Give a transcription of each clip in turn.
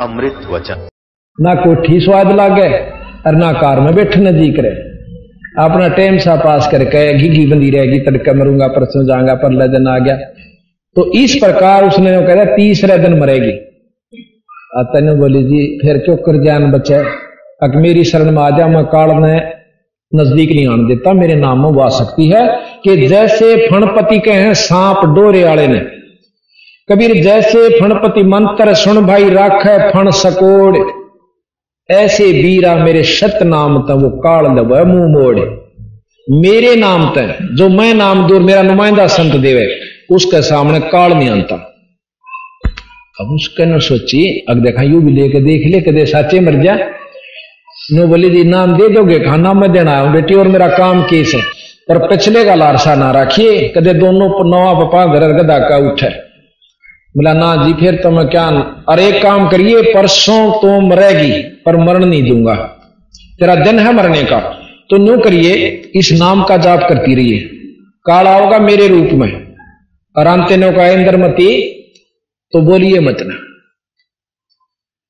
अमृत वचन। ना कोठी स्वाद लागे और ना कार में बैठने जी करे अपना टाइम सा पास करके घी बंदी रहेगी तड़का मरूँगा, परसों जाऊँगा पर दिन आ गया। तो इस प्रकार उसने कह दिया तीसरे दिन मरेगी। तेन बोली, जी, फिर क्यों कर जान बचे। अक मेरी शरण में आ जा, मैं काल ने नज़दीक नहीं आने देता। मेरे नाम में वो आ सकती है कि जैसे फणपति के हैं सांप डोरे वाले ने कबीर, जैसे फणपति मंत्र सुन भाई राख फण सकोड़। ऐसे बीरा मेरे सत नाम त वो काल दब मुँह मोड़। मेरे नाम त, जो मैं नाम दूर मेरा नुमाइंदा संत देवे, उसके सामने काल नहीं आता। अब उसके न सोची अग देखा यू भी लेके देख ले, कदे साचे मर जा। नो बोली, जी, नाम दे दोगे, खाना मैं देना है, बेटी, और मेरा काम केस है। पर पिछले का लारसा ना रखिए, कदे दोनों नवा पपा घर गदा का उठे। बोला, ना जी, फिर तो मैं क्या अरे एक काम करिए, परसों तो मरेगी, पर मरण नहीं दूँगा। तेरा दिन है मरने का तो न्यू करिए, इस नाम का जाप करती रहिए। काल आओगा मेरे रूप में, और अंत नो का इंद्रमती तो बोलिए मत ना।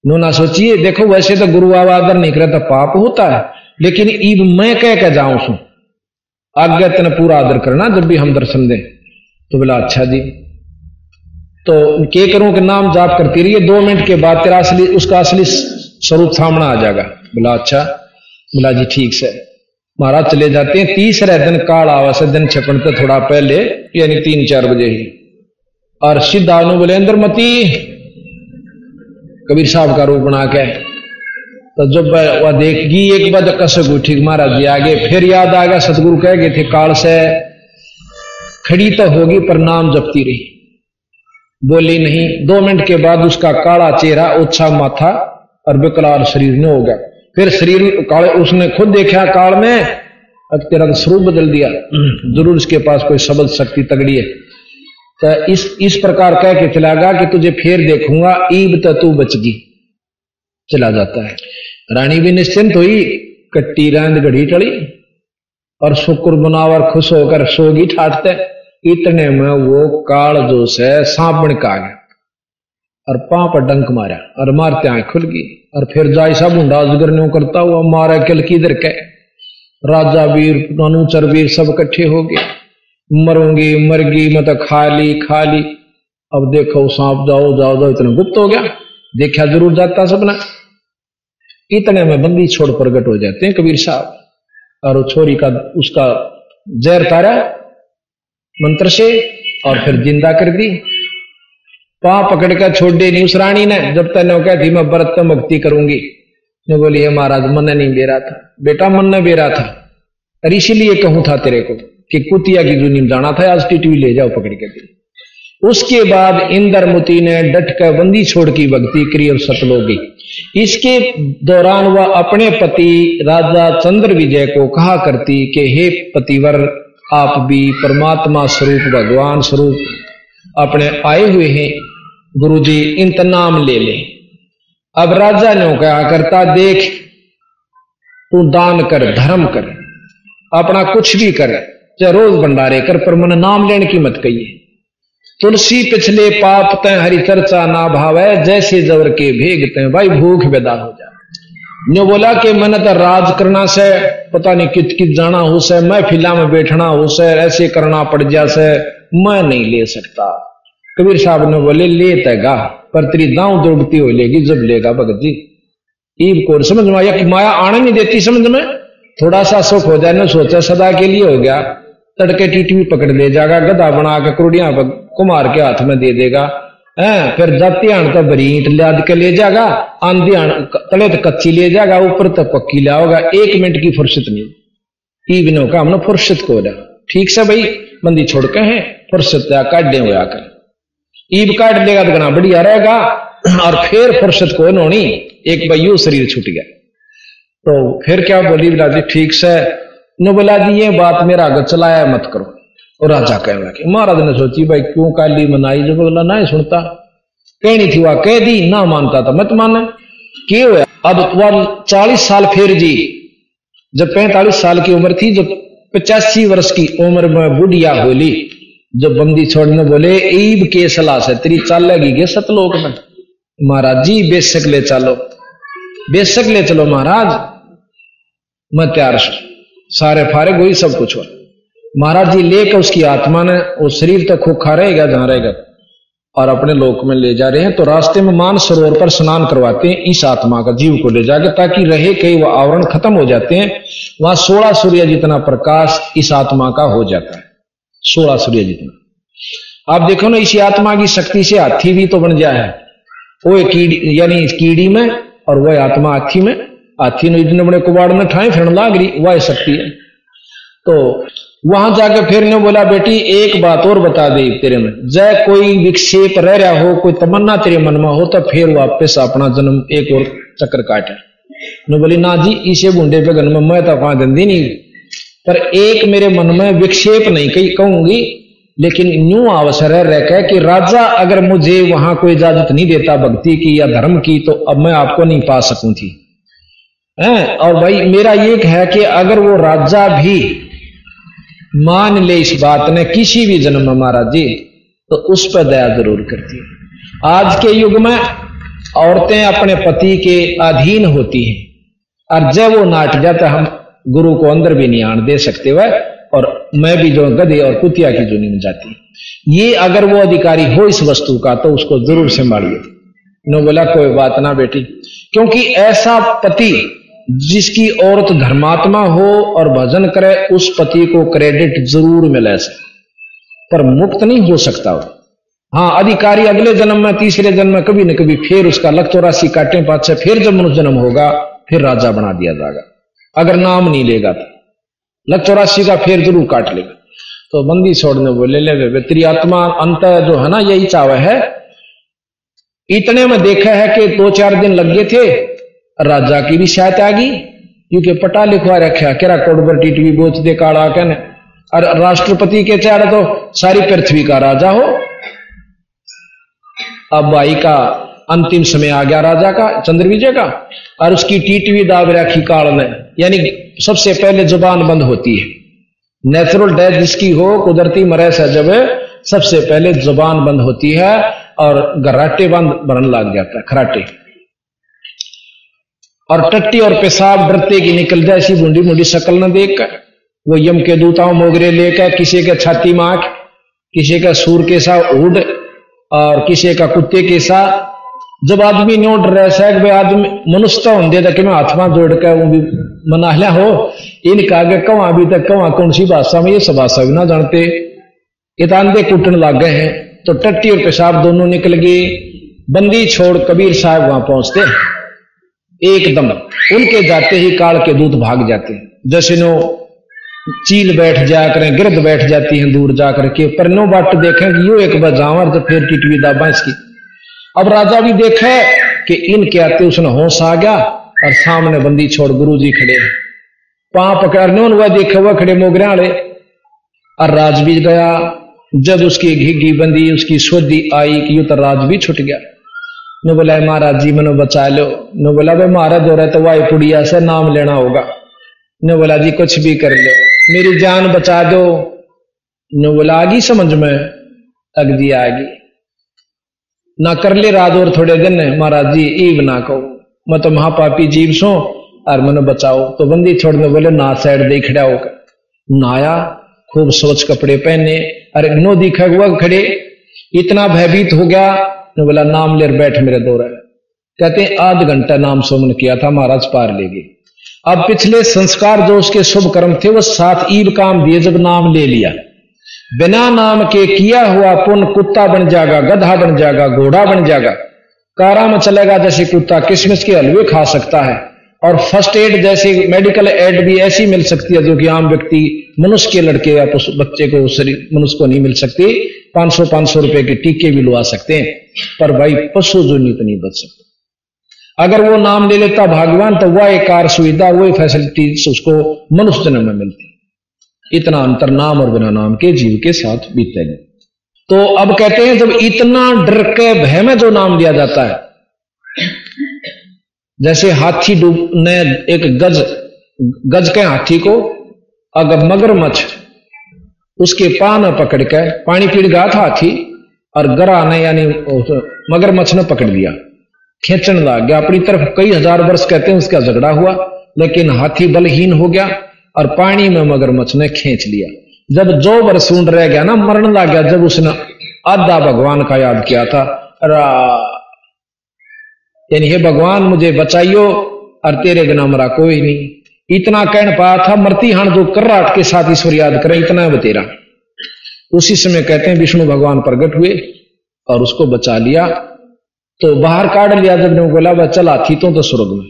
नो ना सोचिए, देखो, वैसे तो गुरु आवादर नहीं करे तो पाप होता है, लेकिन ईब मैं कह के जाऊँ, सू। आज्ञा तेने पूरा आदर करना, जब भी हम दर्शन दें। तो बोला अच्छा जी। तो के करूँ के नाम जाप करती रही है। दो मिनट के बाद तेरा असली, उसका असली स्वरूप सामना आ जाएगा। बोला अच्छा बोला जी, ठीक से। महाराज चले जाते हैं। तीसरे दिन काल आवास दिन छपन तो थोड़ा पहले, यानी तीन चार बजे ही। और सीधा बोले अंदर मती कबीर साहब का रूप बना के। तो जब वह देखेगी, एक बार कस ठीक, महाराज जी, आगे। फिर याद आ गया सतगुरु कह गए थे, काल से खड़ी तो होगी, पर नाम जपती रही। बोली नहीं। दो मिनट के बाद उसका काला चेहरा उत्साह माथा और विकलाल शरीर में हो गया। फिर शरीर काले, उसने खुद देखा काल में तेरा तो स्वरूप बदल दिया। ज़रूर इसके पास कोई शब्द शक्ति तगड़ी है। तो इस इस प्रकार कह के चला गया कि तुझे फिर देखूँगा, ईब तो तू बचगी चला जाता है। रानी भी निश्चिंत हुई, कट्टी रांद घड़ी टड़ी और शुक्र बनावर खुश होकर सोगी ठाटते इतने में वो काल जो से सांपण का गया। और पां पर डंक मारा, और मारते आए खुल गई, और फिर जाय सब अजगर ने करता हुआ मारा किल इधर के? राजा वीर, अनुचर वीर सब इकट्ठे हो गए। मरूँगी, मरगी, मत खा ली खा ली अब देखो, सांप जाओ जाओ जाओ, इतना गुप्त हो गया। देखा ज़रूर जाता सबने इतने में बंदी छोड़ प्रगट हो जाते हैं कबीर साहब। और छोरी का, उसका जहर तारा मंत्र से और फिर ज़िंदा कर दी। पा पकड़ कर छोड़ दे, नहीं उस रानी ने। जब तक ने कहती मैं व्रत मुक्ति करूँगी। ने बोली महाराज, मन नहीं दे रहा था। बेटा, मन ने दे रहा था। और इसीलिए कहूँ था तेरे को कि कुतिया की जुनी जाना था, आज टीटी ले जाओ पकड़ के। दी उसके बाद इंद्रमुति ने डट कर बंदी छोड़ की भक्ति करी और सतलोगी इसके दौरान वह अपने पति राजा चंद्र विजय को कहा करती कि, हे पतिवर आप भी परमात्मा स्वरूप, भगवान स्वरूप, अपने आए हुए हैं गुरुजी इन नाम ले ले। अब राजा ने कहा, करता देख, तू दान कर, धर्म कर, अपना कुछ भी कर, चाहे रोज भंडारे कर, पर मन नाम लेने की मत कहिए। तुलसी पिछले पाप तय हरि चर्चा ना भावे, जैसे जवर के भेगते भाई भूख बेदा हो जाए। न्यो बोला कि मैंने तो राज करना से, पता नहीं कित कित जाना हो से, मैं में बैठना हो से, ऐसे करना पड़ जा से, मैं नहीं ले सकता। कबीर साहब ने बोले, ले तेगा पर तेरी दाऊ दौड़ती हो लेगी, जब लेगा भगत जी। ईब को समझ में माया आने नहीं देती समझ में? थोड़ा सा सुख हो जाए ना सोचा सदा के लिए हो गया। तड़के टीटी पकड़ ले जाएगा गधा बना के कुड़िया कुमार के हाथ में दे देगा। है, फिर जाती आण तो बरीट लाद के ले जाएगा, आंधी आण तले तो कच्ची ले जाएगा, ऊपर तो पक्की लाओगा, एक मिनट की फुर्सत नहीं। ईवनों का हमने फुर्सत को रहा ठीक से भाई बंदी छोड़ के हैं, फुर्सत काटे हुए आकर। ईब काट देगा तो गना बढ़िया रहेगा, और फिर फुर्सत को नोनी एक भाई शरीर छूट गया। तो फिर क्या बोली बोला ठीक से? न बोला जी, ये बात मेरा आगे चलाया मत करो। और राजा कहने लगे, महाराज ने सोची, भाई, क्यों काली मनाई? जब बोला, ना ही सुनता। कहनी थी वह, कह दी, ना मानता था मत माने। क्यों हुआ अब वह चालीस साल फिर जी। जब पैंतालीस साल की उम्र थी, जब पचासी वर्ष की उम्र में बुढ़िया होली जब बंदी छोड़ने बोले, ईब के सलाह से तेरी चाल लगी गे सतलोक में। महाराज जी, बेशक ले चलो। बेशक ले चलो, महाराज, मैं तैयार सारे फारे गोई सब कुछ हो महाराज जी, लेकर उसकी आत्मा ने वो शरीर तक खोखा रहेगा, जहाँ रहेगा। और अपने लोक में ले जा रहे हैं तो रास्ते में मान सरोवर पर स्नान करवाते हैं, इस आत्मा का जीव को ले जाके, ताकि रहे कई वह आवरण खत्म हो जाते हैं। वहाँ सोलह सूर्य जितना प्रकाश इस आत्मा का हो जाता है। सोलह सूर्य जितना। आप देखो ना, इसी आत्मा की शक्ति से हाथी भी तो बन जाए। वो कीड़ी, यानी कीड़ी में, और वह आत्मा हाथी में, हाथी ने इतने बड़े कुबाड़ में ठाए, फिर लाग रही वह शक्ति है। तो वहाँ जाके फिर ने बोला, बेटी, एक बात और बता दे तेरे में। जय कोई विक्षेप रह रहा हो, कोई तमन्ना तेरे मन में हो तो फिर वापस अपना जन्म एक और चक्कर काटे। ने बोली, ना जी, इसे गुंडे पे गन में तो वहाँ दंदी नहीं पर एक मेरे मन में विक्षेप नहीं कही, कहूँगी, लेकिन न्यू अवसर है रह कि राजा अगर मुझे वहाँ कोई इजाज़त नहीं देता भक्ति की या धर्म की तो अब मैं आपको नहीं पा सकूँ थी। है? और भाई, मेरा ये है कि अगर वो राजा भी मान ले इस बात ने, किसी भी जन्म में महाराज जी तो उस पर दया ज़रूर करती है। आज के युग में औरतें अपने पति के अधीन होती हैं, और जब वो नाट जाता, हम गुरु को अंदर भी नहीं आने दे सकते वह, और मैं भी जो गधे और कुतिया की जुनी में जाती ये अगर वो अधिकारी हो इस वस्तु का तो उसको ज़रूर संभालिए। नो बोला, कोई बात ना बेटी, क्योंकि ऐसा पति जिसकी औरत धर्मात्मा हो और भजन करे, उस पति को क्रेडिट ज़रूर मिले पर मुक्त नहीं हो सकता हाँ अधिकारी अगले जन्म में, तीसरे जन्म में कभी न कभी फिर उसका लख चौरासी काटे पाचे फिर जब मनुष्य जन्म होगा, फिर राजा बना दिया जाएगा। अगर नाम नहीं लेगा तो। लख चौरासी का फिर ज़रूर काट लेगा। तो बंदी छोड़ने बोले ले वे आत्मा, अंत जो है ना, यही चावे है। इतने में देखा है कि दो चार दिन लग गए थे राजा की भी शायद आ गई क्योंकि पटा लिखवा रखा केरा कोडबर टीटवी बोच दे काड़ा कहने। और राष्ट्रपति के चार तो सारी पृथ्वी का राजा हो। अब भाई का अंतिम समय आ गया राजा का, चंद्र विजय का। और उसकी टीटवी दाब रखी काल ने यानी सबसे पहले ज़ुबान बंद होती है। नेचुरल डेथ जिसकी हो, कुदरती मरे से जब सबसे पहले ज़ुबान बंद होती है और गराटे बंद बनने लग जाता है खराटे और टट्टी और पेशाब डरते की निकल जाए, ऐसी बूंदी बूंदी शक्ल न देख कर वो यम के दूताओं मोगरे लेकर किसी का छाती माख किसी का सूर के सा उड़ और किसी का कुत्ते के सा जब आदमी न्यो डर है आदमी मनुष्य तो होंगे कि मैं हाथ जोड़ कर भी मना लिया हो। इनका आगे कवा अभी तक कवा कौन सी भाषा में ये सब भाषा भी ना जानते। इतानदे कुटन लग गए हैं। तो टट्टी और पेशाब दोनों निकल गए। बंदी छोड़ कबीर साहब वहाँ पहुँचते एकदम। उनके जाते ही काल के दूत भाग जाते हैं। जैसे नो चील बैठ करें गिरद बैठ जाती हैं दूर जाकर के, पर नो बाट देखें कि यू एक बार जावर तो फिर टिटवी दाबा इसकी अब राजा भी देखे कि इनके आते उसने होश आ गया और सामने बंदी छोड़ गुरु जी खड़े पां पकड़ने उन देखे हुआ खड़े मोगरे वाले। और राज भी गया। जब उसकी घिघी बंदी, उसकी सोदी आई कि यू तो राज भी छुट गया। ने बोला महाराज जी, मनो बचा लो। ने बोला भाई महाराज हो रहा तो वाई पुड़िया से नाम लेना होगा। ने बोला, जी, कुछ भी कर लो। मेरी जान बचा दो। ने बोला आगी समझ में? अग जी आगी ना कर ले रात और थोड़े दिन, महाराज जी, ईव ना कहो। मैं तो महापापी जीव सो, और मनो बचाओ। तो बंदी छोड़ने बोले, ना साइड देख खड़ा होकर नाया खूब सोच कपड़े पहने अरे नो दिखा हुआ खड़े। इतना भयभीत हो गया ने बोला, नाम लेर बैठ मेरे दो रहे। कहते हैं आध घंटा नाम सुमन किया था, महाराज पार ले गए। अब पिछले संस्कार जो उसके शुभ कर्म थे, वो सात ईब काम दिए, जब नाम ले लिया। बिना नाम के किया हुआ पुण्य कुत्ता बन जाएगा, गधा बन जाएगा, घोड़ा बन जाएगा। कारा में चलेगा, जैसे कुत्ता किसमिस के हलवे खा सकता है। और फ़र्स्ट एड जैसे मेडिकल एड भी ऐसी मिल सकती है जो कि आम व्यक्ति, मनुष्य के लड़के या बच्चे को, शरीर, मनुष्य को नहीं मिल सकती। पाँच सौ पाँच सौ रुपए के टीके भी लुआ सकते हैं। पर भाई, पशु जो नहीं तो नहीं बच सकते। अगर वो नाम ले लेता भगवान तो वह एक कार सुविधा, वही फैसिलिटी उसको मनुष्य जन्म में मिलती। इतना अंतर नाम और बिना नाम के जीव के साथ बीतेगा तो अब कहते हैं, जब इतना डर के भय में जो नाम दिया जाता है जैसे हाथी डूब ने एक गज गज के हाथी को अगर मगरमच्छ उसके पान पकड़ के, पानी पीड़ गया था हाथी, और गरा ने, यानी मगरमच्छ ने पकड़ लिया। खेचने लग गया। अपनी तरफ़ कई हज़ार वर्ष कहते हैं उसका झगड़ा हुआ, लेकिन हाथी बलहीन हो गया, और पानी में मगरमच्छ ने खींच लिया। जब जो बरसून रह गया ना मरण लग गया, जब उसने आधा भगवान का याद किया था यानी हे भगवान मुझे बचाइयो और तेरे बिना मरा कोई नहीं। इतना कहन पाया था मरती हान जो कर्राट के साथ ईश्वर याद करे इतना है बतेरा। उसी समय कहते हैं विष्णु भगवान प्रकट हुए और उसको बचा लिया। तो बाहर काट लिया जब ने बोला वह चला थी तो, स्वर्ग में।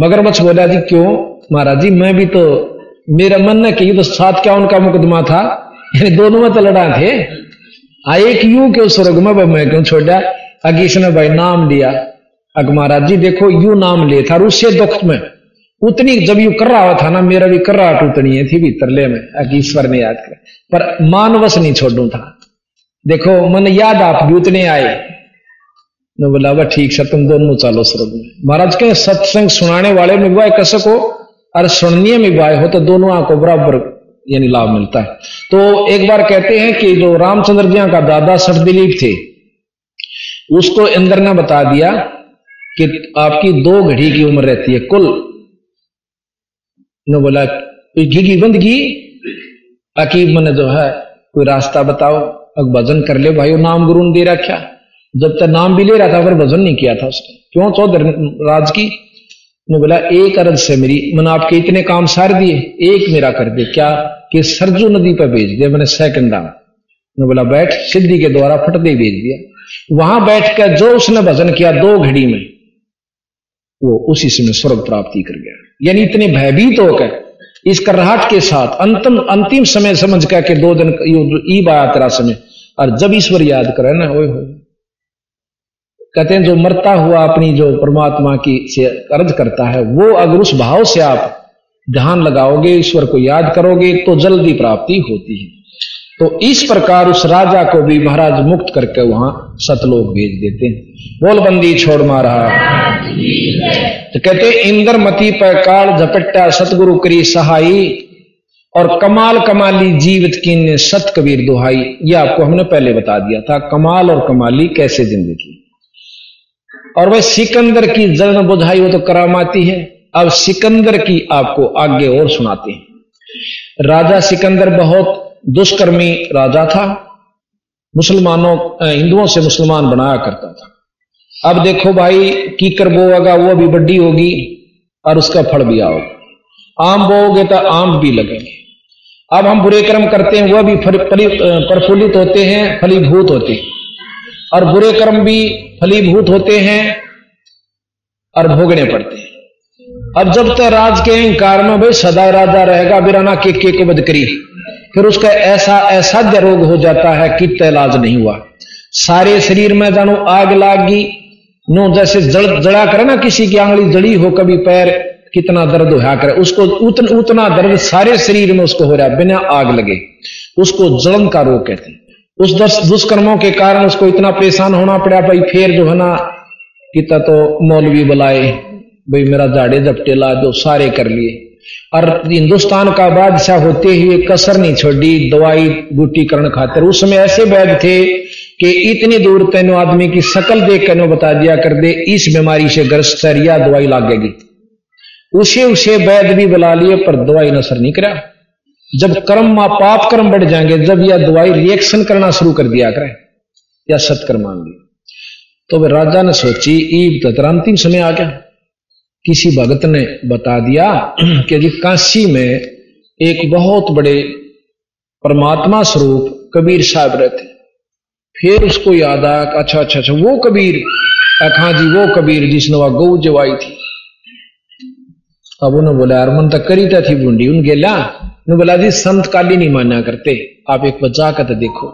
मगरमच्छ बोला जी क्यों? महाराज जी मैं भी तो मेरा मन ने कही तो साथ क्या उनका मुकदमा था? यानी दोनों में तो लड़ा थे। आ एक यू क्यों स्वर्ग में वह मैं क्यों छोड़ा? अगीस ने भाई नाम लिया। अग महाराज जी, देखो, यू नाम ले था उससे दुख में। उतनी जब यू कर रहा था ना, मेरा भी कर रहा उतनी है, थी भीतर ले में ईश्वर ने याद कर पर मानवस नहीं छोड़ू था। देखो, मन याद आप भी उतने आए। बोला वह ठीक से तुम दोनों चालो स्वर्ग में। महाराज के सत्संग सुनाने वाले में वह कसक हो और सुननीय में वाय हो तो दोनों को बराबर, यानी लाभ मिलता है। तो एक बार कहते हैं कि जो रामचंद्र जी का दादा सठ दिलीप थे, उसको इंद्र ने बता दिया कि आपकी दो घड़ी की उम्र रहती है, कुल। ने बोला घी की बंदगी अकीब मैंने जो है, कोई रास्ता बताओ, अब भजन कर ले भाई नाम गुरु ने दे रखा। जब तक नाम भी ले रहा था, पर भजन नहीं किया था उसने। क्यों? चौधर राज की। ने बोला, एक अरज से मेरी, मैंने आपके इतने काम सार दिए, एक मेरा कर दे। क्या कि सरजू नदी पर भेज दिया मैंने सेकंड दाम ने बोला, बैठ, सिद्धि के द्वारा फटते भेज दिया। वहाँ बैठ कर जो उसने भजन किया दो घड़ी में वो उसी समय स्वर्ग प्राप्ति कर गया। यानी इतने भयभीत होकर, इस करहाट के साथ अंतिम अंतिम समय समझ कर के दो दिन ईब आया तेरा समय, और जब ईश्वर याद करे ना हो। कहते हैं, जो मरता हुआ अपनी जो परमात्मा की से अर्ज़ करता है, वो अगर उस भाव से आप ध्यान लगाओगे, ईश्वर को याद करोगे तो जल्दी प्राप्ति होती है। तो इस प्रकार उस राजा को भी महाराज मुक्त करके वहाँ सतलोक भेज देते हैं। बोलबंदी छोड़ मारा। तो कहते इंद्रमती पर काल झपट्टा सतगुरु करी सहाई, और कमाल कमाली जीवित की ने सत कबीर दुहाई। ये आपको हमने पहले बता दिया था, कमाल और कमाली कैसे ज़िंदगी। और वह सिकंदर की जलन बुझाई, वो तो करामाती है। अब सिकंदर की आपको आगे और सुनाते हैं। राजा सिकंदर बहुत दुष्कर्मी राजा था, मुसलमानों हिंदुओं से मुसलमान बनाया करता था। अब देखो भाई कीकर बोगा वो भी बड्डी होगी और उसका फल भी आओगे आम बोओगे तो आम भी लगेंगे। अब हम बुरे कर्म करते हैं वह भी प्रफुल्लित होते हैं, फलीभूत होते हैं। और बुरे कर्म भी फलीभूत होते हैं और भोगने पड़ते हैं। अब जब तक राज के अहंकार में भाई सदा राजा रहेगा बिराना के के को बद करी फिर उसका ऐसा असाध्य रोग हो जाता है कि इलाज नहीं हुआ। सारे शरीर में जानो आग लागी नो जैसे जड़ जड़ा करे ना किसी की आंगली जड़ी हो कभी पैर कितना दर्द होया करे उसको उतन, उतना दर्द सारे शरीर में उसको हो रहा है बिना आग लगे। उसको जलन का रोग कहते हैं। उस दुष्कर्मों के कारण उसको इतना परेशान होना पड़ा भाई फिर जो है ना किता तो मौलवी बुलाए भाई मेरा जाड़े जपटे ला दो सारे कर लिए। और हिंदुस्तान का बादशाह होते हुए कसर नहीं छोड़ी दवाई बूटी करण खातर। उस समय ऐसे वैद थे कि इतनी दूर तेनो आदमी की शकल देख कर बता दिया कर दे, इस बीमारी से ग्रस्त है या दवाई लागेगी। उसे उसे वैद भी बुला लिए, पर दवाई नसर नहीं करा। जब कर्म पाप कर्म बढ़ जाएँगे, जब यह दवाई रिएक्शन करना शुरू कर दिया करे, या सत्कर्म लिया तो वह राजा ने सोची, ईब तथा अंतिम समय आ गया। किसी भगत ने बता दिया कि जी काशी में एक बहुत बड़े परमात्मा स्वरूप कबीर साहब रहते। फिर उसको याद आया अच्छा अच्छा अच्छा वो कबीर हाँ जी, वो कबीर जिसने वह गौ जवाई थी। अब उन्होंने बोला यार मन तक करी थी बूंदी उन गेला ने बोला जी संत काली नहीं माना करते। आप एक बचा कर तो देखो।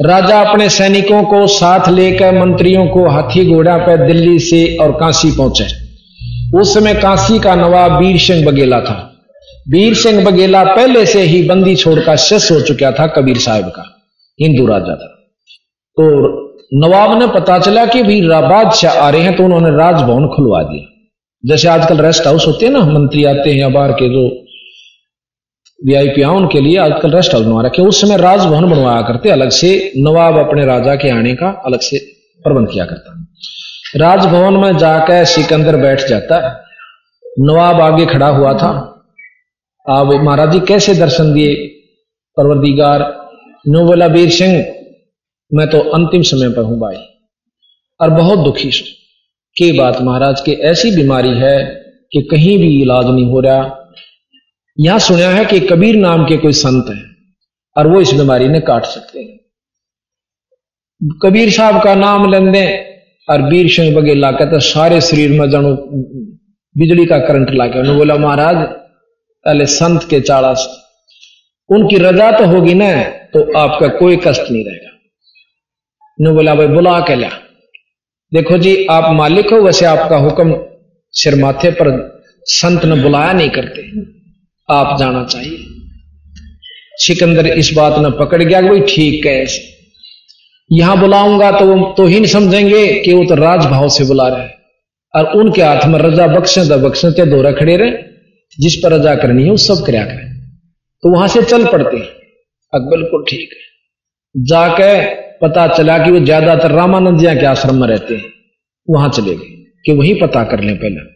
राजा अपने सैनिकों को साथ लेकर मंत्रियों को हाथी घोड़ा पर दिल्ली से और काशी पहुँचे। उस समय काशी का नवाब वीर सिंह बघेला था। वीर सिंह बघेला पहले से ही बंदी छोड़कर शस हो चुका था कबीर साहब का, हिंदू राजा था। तो नवाब ने पता चला कि भी बादशाह आ रहे हैं तो उन्होंने राजभवन खुलवा दिया। जैसे आजकल रेस्ट हाउस होते हैं ना, मंत्री आते हैं या बाहर के जो वीआईपी उनके लिए आजकल रेस्ट हाउस बनवा रखे उस समय राजभवन बनवाया करते, अलग से नवाब अपने राजा के आने का अलग से प्रबंध किया करता राजभवन में जाकर सिकंदर बैठ जाता। है नवाब आगे खड़ा हुआ था। आप महाराज जी कैसे दर्शन दिए? परवरदिगार, नो बोला, वीर सिंह मैं तो अंतिम समय पर हूँ भाई। और बहुत दुखी के बात महाराज, के ऐसी बीमारी है कि कहीं भी इलाज नहीं हो रहा। यहाँ सुना है कि कबीर नाम के कोई संत है, और वो इस बीमारी ने काट सकते हैं। कबीर साहब का नाम लेंदे और वीर सिंह बघेला कहते सारे शरीर में जानो बिजली का करंट लाके उन्होंने बोला, महाराज, पहले संत के चाड़ा उनकी रजा तो होगी ना तो आपका कोई कष्ट नहीं रहेगा। ने बोला, भाई, बुला के लिया देखो जी, आप मालिक हो, वैसे आपका हुक्म सिर माथे पर संत ने बुलाया नहीं करते। आप जाना चाहिए। सिकंदर इस बात ने पकड़ गया भाई, ठीक है यहाँ बुलाऊँगा तो वो तो ही नहीं समझेंगे कि वो तो राजभाव से बुला रहे हैं। और उनके हाथ में रजा बख्शे द बख्शे ते दो खड़े रहे। जिस पर रजा करनी है, वो सब कराया करें। तो वहाँ से चल पड़ते हैं। अब बिल्कुल ठीक है। जाके पता चला कि वो ज़्यादातर रामानंद जिया के आश्रम में रहते हैं। वहाँ चले गए कि वही पता कर लें पहले।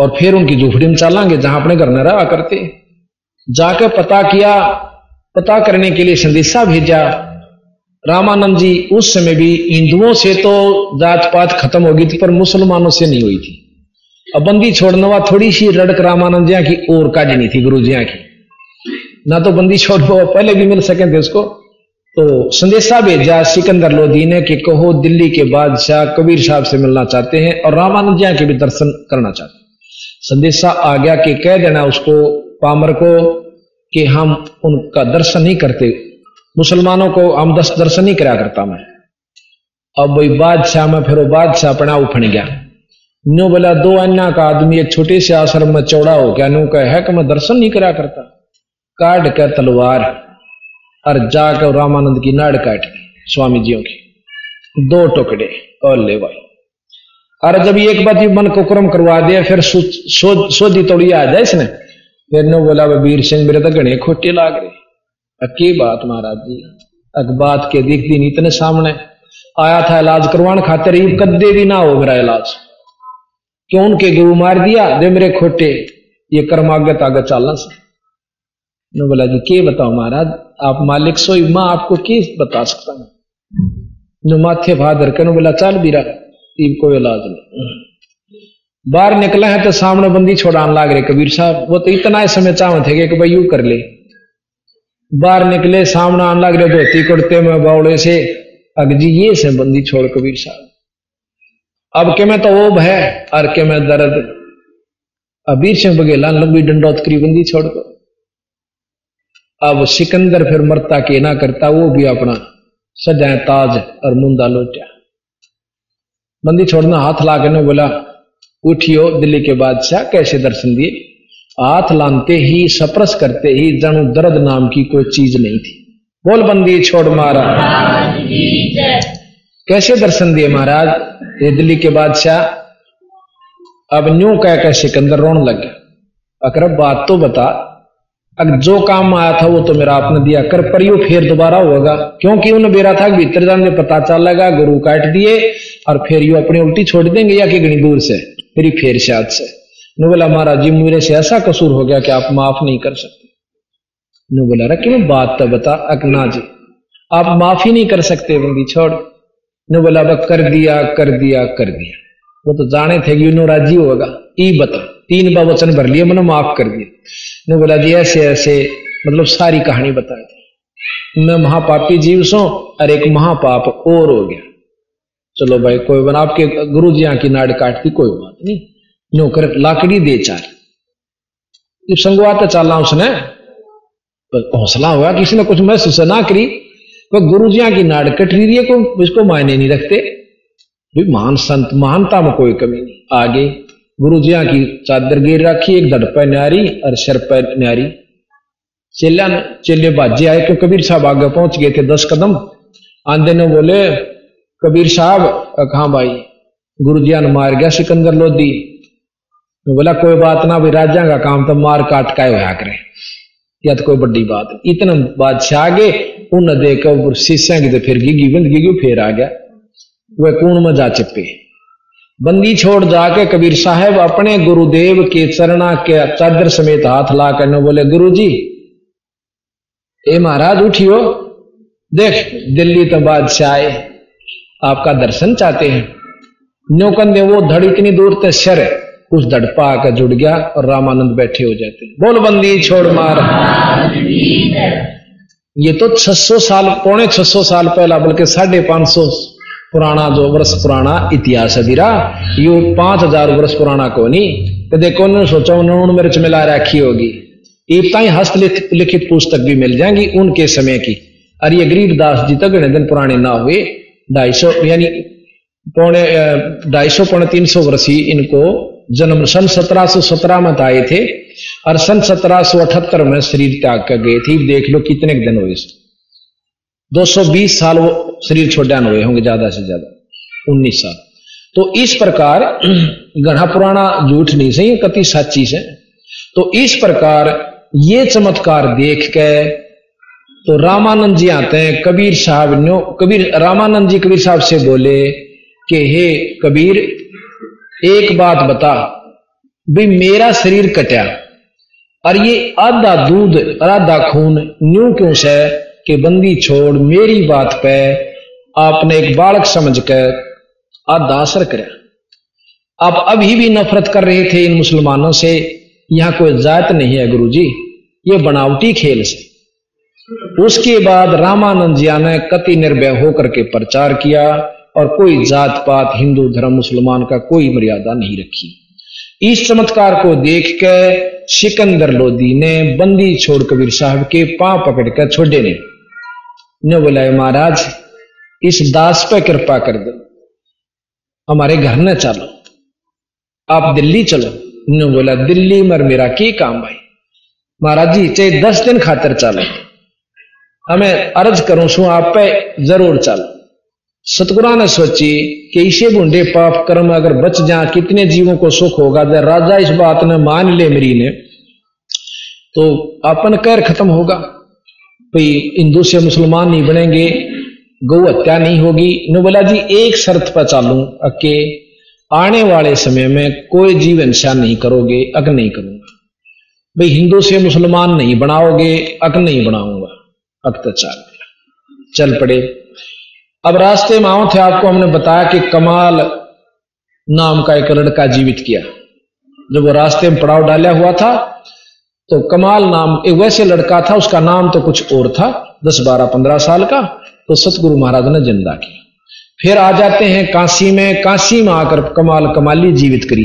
और फिर उनकी झूपड़ी में चलांगे जहाँ अपने घर न रहा करते। जाकर पता किया, पता करने के लिए संदेशा भेजा। रामानंद जी उस समय भी हिंदुओं से तो जात पात खत्म हो गई थी, पर मुसलमानों से नहीं हुई थी। अब बंदी छोड़ने वाला थोड़ी सी रड़क रामानंद जिया की और काटनी थी गुरु जिया की। ना तो बंदी छोड़ पहले भी मिल सके थे उसको। तो संदेशा भेजा सिकंदर लोधी ने कि कहो दिल्ली के बादशाह कबीर साहब से मिलना चाहते हैं और रामानंद जिया के भी दर्शन करना चाहते हैं। संदेशा आ गया कि कह देना उसको पामर को कि हम उनका दर्शन नहीं करते, मुसलमानों को हम दस दर्शन नहीं करा करता मैं। अब वही बादशाह में फिर बादशाह अपना उफण गया। नो बोला, दो अन्ना का आदमी, एक छोटे से आश्रम में चौड़ा हो गया नो कह है कि मैं दर्शन नहीं करा करता। काट कर तलवार और जाकर रामानंद की नाड़ काट स्वामी जियों की। दो टुकड़े और ले भाई और जब एक बात मन को क्रम करवा दिया फिर सोधी तोड़ी आ जाए इसने। फिर ने बोला वीर सिंह मेरे तो घने खोटे लाग रहे की बात, महाराज जी? अक बात के दिख दिन इतने सामने। आया था इलाज करवाने खातिर ही कद्दे भी ना हो मेरा इलाज। क्यों उनके गुरु मार दिया? दे मेरे खोटे। ये कर्मागत आगे चालना से। ने बोला, जी, के बताओ महाराज? आप मालिक सोई, माँ आपको के बता सकता हूँ? जो माथे भादर के बोला, चल बीरा तीन कोई इलाज नहीं। बाहर निकला है तो सामने बंदी छोड़ान लाग रहे कबीर साहब। वो तो इतना ही समय चाह थे कि भाई यू कर ले। बाहर निकले, सामने आने लग रहे धोती कुर्ते में, बावड़े से। अगजी ये से बंदी छोड़, कबीर साहब। अब के मैं तो वो है, और के मैं दर्द। अबीर सिंह बघेला लंबी डंडोतकरी बंदी छोड़ को। अब सिकंदर फिर मरता के ना करता, वो भी अपना सजाए ताज और मुंदा लोटा। बंदी छोड़ना हाथ ला के बोला, उठियो दिल्ली के बादशाह, कैसे दर्शन दिए? हाथ लानते ही, सप्रस करते ही जनु दर्द नाम की कोई चीज़ नहीं थी। बोल बंदी, छोड़ मारा कैसे दर्शन दिए महाराज? ये दिल्ली के बादशाह। अब न्यू कह कह सिकंदर रोन लग। गया अकरब बात तो बता अगर जो काम आया था वो तो मेरा आपने दिया, कर पर यू फिर दोबारा होगा। क्योंकि उन्हें बेरा था भीतर जाने पता चल लगा, गुरु काट दिए, और फिर यू अपनी उल्टी छोड़ देंगे, या कि घनी दूर से, मेरी फिर से आज से। ने बोला, महाराज जी, मेरे से ऐसा कसूर हो गया कि आप माफ़ नहीं कर सकते। ने बोला रहा क्यों? बात तो बता अकना जी, आप माफ़ ही नहीं कर सकते, बंदी, छोड़। ने बोला कर दिया कर दिया कर दिया। वो तो जाने थे कि राज़ी होगा, ई बता। तीन बार वचन भर लिए मैंने माफ़ कर दिया। ने बोला, जी, ऐसे ऐसे मतलब सारी कहानी बता दी। मैं महापापी जीव सो, और एक महापाप और हो गया। चलो भाई, कोई बना आपके गुरु जी की नाड़ काटती कोई बात नहीं। नौकर लाकड़ी दे चार संगवाते चलना उसने। हौसला हुआ किसी ने कुछ महसूस ना करी। को गुरुजिया की नाड़ कट रही है को इसको मायने नहीं रखते। महान संत, महानता में कोई कमी नहीं। आगे गुरुजिया की चादर गिर रखी, एक धड़ पर न्यारी, और सर पर न्यारी। चेला चेले बाजे आए, क्यों कबीर साहब आगे पहुँच गए थे दस कदम। आंधे ने बोले, कबीर साहब कहा भाई गुरुजिया ने मार गया सिकंदर लोधी। बोला, कोई बात ना, भाई, राजा का काम तो मार काट का होया करे। या तो कोई बड़ी बात। इतना बादशाह आगे उन देख शीशा की तो फिर गिगी बंद, गिगी, फिर आ गया। वह कूण में जा चिपे बंदी छोड़ जाके कबीर साहब अपने गुरुदेव के चरणा के चादर समेत हाथ ला कर बोले गुरु जी ए महाराज, उठियो। देख, दिल्ली तो बादशाह आए आपका दर्शन चाहते हैं। न्यो कंधे वो धड़ इतनी दूर तक शर उस धड़पा आकर जुड़ गया और रामानंद बैठे हो जाते बोल, बंदी छोड़ मार। ये तो 600 साल, पौने 600 साल पहला, बल्कि साढ़े पाँच सौ पुराना जो वर्ष पुराना इतिहास है दिरा, यू पाँच हज़ार वर्ष पुराना को नहीं तो देखो उन्होंने सोचा उन्होंने मिर्च मिला रखी होगी। एकता ही हस्तलिखित पुस्तक भी मिल जाएँगी उनके समय की। और ये गरीबदास जी तक दिन पुराने ना हुए, ढाई सौ, यानी पौने ढाई सौ, पौने तीन सौ वर्ष ही इनको जन्म, सन सत्रह सौ सत्रह में आए थे, और सन सत्रह सौ अठहत्तर में शरीर त्याग कर गए थे। देख लो कितने दिन हुए। 220 साल वो शरीर छोड़ा हुए होंगे ज़्यादा से ज़्यादा 19 साल। तो इस प्रकार गढ़ा पुराना झूठ नहीं, सही, कति साची से। तो इस प्रकार ये चमत्कार देख के तो रामानंद जी आते हैं, कबीर साहब नो कबीर, रामानंद जी कबीर साहब से बोले कि, हे कबीर, एक बात बता, भी मेरा शरीर कटा और ये आधा दूध, आधा खून न्यू क्यों से? कि बंदी छोड़ मेरी बात पे आपने एक बालक समझ कर आधा असर कर। आप अभी भी नफरत कर रहे थे इन मुसलमानों से, यहाँ कोई जात नहीं है गुरुजी, ये बनावटी खेल से। उसके बाद रामानंद जी ने कति निर्भय होकर के प्रचार किया और कोई जात पात हिंदू धर्म मुसलमान का कोई मर्यादा नहीं रखी। इस चमत्कार को देख के सिकंदर लोधी ने बंदी छोड़ कबीर साहब के पाँव पकड़कर छोड़े ने। ने बोला महाराज, इस दास पे कृपा कर दो। हमारे घर न चलो। आप दिल्ली चलो। ने बोला, दिल्ली मर मेरा की काम भाई? महाराज जी चाहे दस दिन खातर चले। हमें अर्ज़ करूँ सु, आप पे ज़रूर चलो। सतगुरा ने सोची कि इसे बूंदे पाप कर्म अगर बच जा कितने जीवों को सुख होगा? जब राजा इस बात ने मान ले मेरी ने तो अपन कैर खत्म होगा। भाई, हिंदू से मुसलमान नहीं बनेंगे, गौ हत्या नहीं होगी। नो बोला, जी, एक शर्त पर चालू, अके आने वाले समय में कोई जीव हिंसा नहीं करोगे अक नहीं करूँगा। भाई, हिंदू से मुसलमान नहीं बनाओगे अक नहीं बनाऊँगा। अक तो चल चल पड़े। अब रास्ते में आओ थे, आपको हमने बताया कि कमाल नाम का एक लड़का जीवित किया। जब वो रास्ते में पड़ाव डाला हुआ था तो कमाल नाम, एक वैसे लड़का था, उसका नाम तो कुछ और था, दस बारह पंद्रह साल का तो सतगुरु महाराज ने ज़िंदा किया। फिर आ जाते हैं काशी में काशी में आकर कमाल कमाली जीवित करी,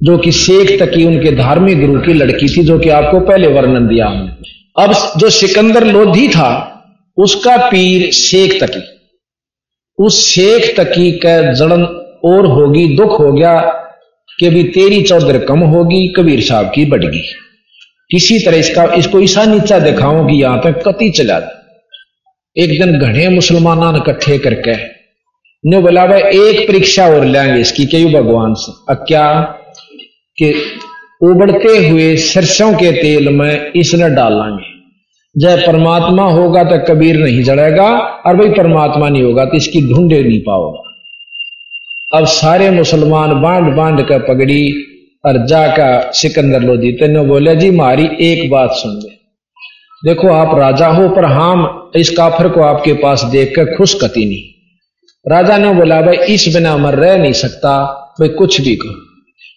जो कि शेख तकी उनके धार्मिक गुरु की लड़की थी, जो कि आपको पहले वर्णन दिया हमने। अब जो सिकंदर लोधी था, उसका पीर शेख तकी उस शेख तकी का जड़न और होगी, दुख हो गया, कि भी तेरी चौधर कम होगी, कबीर साहब की बढ़गी। किसी तरह इसका, इसको ऐसा नीचा दिखाओ कि यहाँ तक कति चला एक दिन घने मुसलमान इकट्ठे करके ने बोला भाई एक परीक्षा और लेंगे इसकी, क्यों भगवान से? अब क्या कि उबड़ते हुए सरसों के तेल में इसने डालेंगे। जय परमात्मा होगा तो कबीर नहीं जड़ेगा और भाई परमात्मा नहीं होगा तो इसकी ढूंढे नहीं पाओगा। अब सारे मुसलमान बाँध बाँध कर पगड़ी और जाका सिकंदर लोधी तेने बोले, जी, मारी एक बात सुन ले। देखो, आप राजा हो, पर हम इस काफर को आपके पास देख कर खुश कती नहीं। राजा ने बोला, भाई, इस बिना मर रह नहीं सकता भाई कुछ भी कहो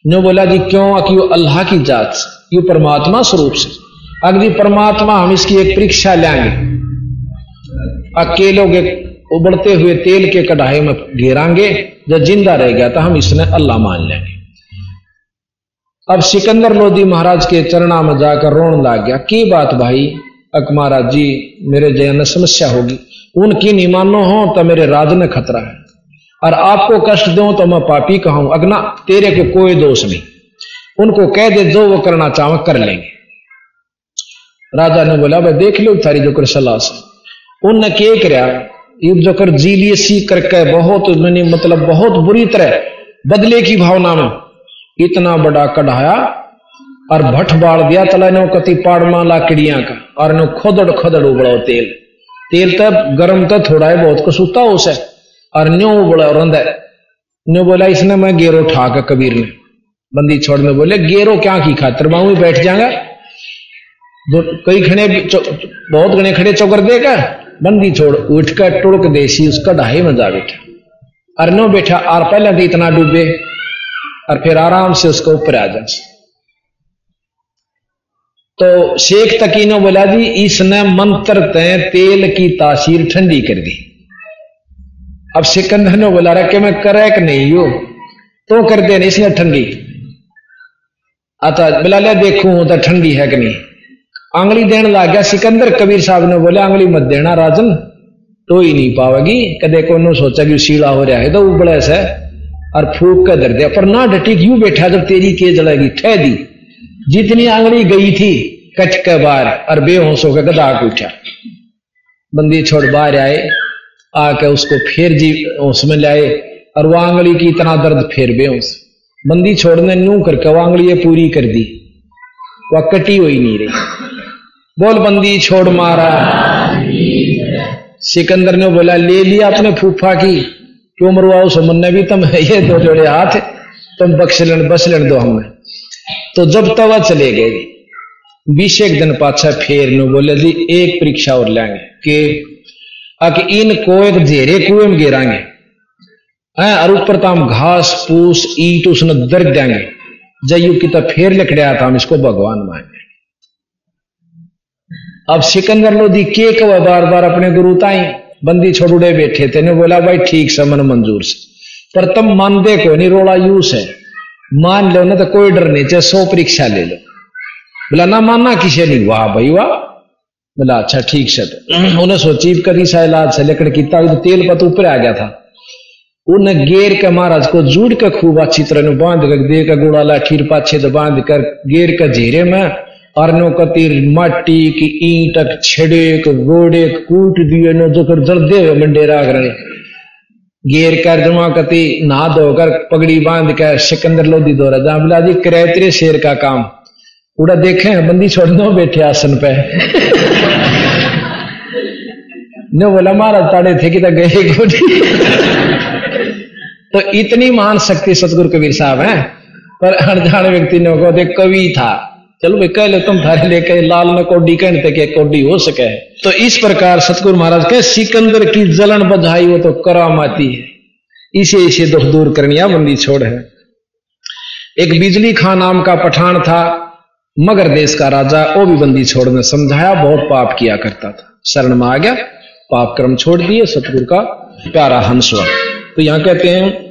ने बोला, जी, क्यों? कि अल्लाह की जात से, यू परमात्मा स्वरूप से। अग्नि परमात्मा हम इसकी एक परीक्षा लेंगे। अकेलों के उबड़ते हुए तेल के कढ़ाई में घेरांगे, जब ज़िंदा रह गया तो हम इसने अल्लाह मान लेंगे। अब सिकंदर लोधी महाराज के चरणा में जाकर रोन लग गया। की बात भाई? अक महाराज जी, मेरे जयन समस्या होगी। उनकी नहीं मानो हो तो मेरे राज में खतरा है। और आपको कष्ट दो तो मैं पापी कहूँ, अगना, तेरे को कोई दोष नहीं। उनको कह दे, जो वो करना चाहो, कर लेंगे। राजा ने बोला भाई देख लो थारी जो कर सलाह से उनने के कराया युद्ध जो कर जी लिए सी करके बहुत, मैंने मतलब बहुत बुरी तरह बदले की भावना में इतना बड़ा कढ़ाया और भट्ट बाढ़ दिया तला ने कति पाड़मा लाकड़िया का, और ने खोदड़ खोदड़ उबड़ो तेल। तेल तो गर्म तो थोड़ा है, बहुत कसूता उसे, और न्यो उबड़ा रंद। है न्यो बोला, इसने मैं गेरो ठाक कबीर ने। बंदी छोड़ में बोले, गेरो क्या की खातर? बाहू बैठ जाएगा। कई खड़े बहुत घने खड़े चौकर देगा बंदी छोड़, उठ कर टुड़क देसी उसका ढाई में जा बैठा। और नो बैठा आर पहले तो इतना डूबे। और फिर आराम से उसको ऊपर आ जा तो शेख तकीनो बोला जी इसने मंत्र तय तेल की तासीर ठंडी कर दी। अब सिकंदर ने बोला रहा कि मैं करे कि नहीं यो तो कर दे इसने ठंडी। आता बोला ले देखू तो ठंडी है कि नहीं? आंगली देने लग गया सिकंदर कबीर साहब ने बोला, आंगली मत देना राजन तो ही नहीं पावेगी। कदे को सोचा कि सीला हो रहा है तो उबड़े से और फूक कर दर दिया पर ना डटी क्यों बैठा जब तेरी के जलाएगी ठह दी। जितनी आंगड़ी गई थी कच के बाहर, और बेहोश होकर गदा उठा। बंदी छोड़ बाहर आए, आके उसको फिर जी उसमें लाए, और वो आंगली की इतना दर्द फिर बेहोश। बंदी छोड़ने नू करके वो आंगली पूरी कर दी। वह कटी हुई नहीं रही। बोल, बंदी छोड़ मारा। सिकंदर ने बोला, ले लिया अपने फूफा की। क्यों मरवाओ? सुमन भी तुम ये दो जोड़े हाथ तुम बख्श लेन, बस लेन दो हमें। तो जब तवा चले गए बीस एक दिन पाछा फेर नु बोले जी एक परीक्षा और लेंगे। कि, अक इनको एक जेरे कुएँ में गिरांगे। और ऊपर तो हम घास, पूस, ईट उसने दर्द देंगे जयू की तो फेर लिखड़ा था हम इसको भगवान माने अब सिकंदर लोधी के कवा बार बार अपने गुरु ताई? बंदी छोड़ुड़े बैठे थे ने बोला, भाई ठीक समन मंजूर से। पर तुम मान दे को नहीं, रोड़ा यूस है। मान लो ना तो कोई डर नहीं, चाहे सौ परीक्षा ले लो। बोला, ना मानना किसे नहीं? वाह भाई, वाह। बोला अच्छा ठीक से उन्हें सोची करी सा इलाज से लेकर किता तो तेल पत ऊपर आ गया था। उन्हें गेर के महाराज को जुड़ के खूब अच्छी तरह बाँध कर दे का गुड़ा लाठीर पाछे तो बाँध कर, गेर के झेरे में अरनो कतिर माटी की ईंट छेड़े गोड़े कूट दिए नो जो कर जल्दे हुए मंडेरा कर गेर कर जमा कति, नहा धोकर पगड़ी बाँध कर सिकंदर लोधी दो रहा। बिला जी करे शेर का काम। उड़ा देखे, बंदी छोड़ दो, बैठे आसन पे। ने बोला, महाराज, ताड़े थे कि तो गए गोटी तो इतनी महान शक्ति सतगुरु कबीर साहब हैं। पर अनजान व्यक्ति ने को देख, कवि था। चलो भाई, कह लो तुम थारे लेके लाल में कोडी कहते के कोडी हो सके। तो इस प्रकार सतगुरु महाराज के सिकंदर की जलन बधाई वो तो करामाती है। इसे इसे दुख दूर करनिया बंदी छोड़ है। एक बिजली खां नाम का पठान था, मगर देश का राजा वो भी बंदी छोड़ने समझाया, बहुत पाप किया करता था। शरण में आ गया, पाप कर्म छोड़ दिए, सतगुरु का प्यारा हंसवा तो यहाँ कहते हैं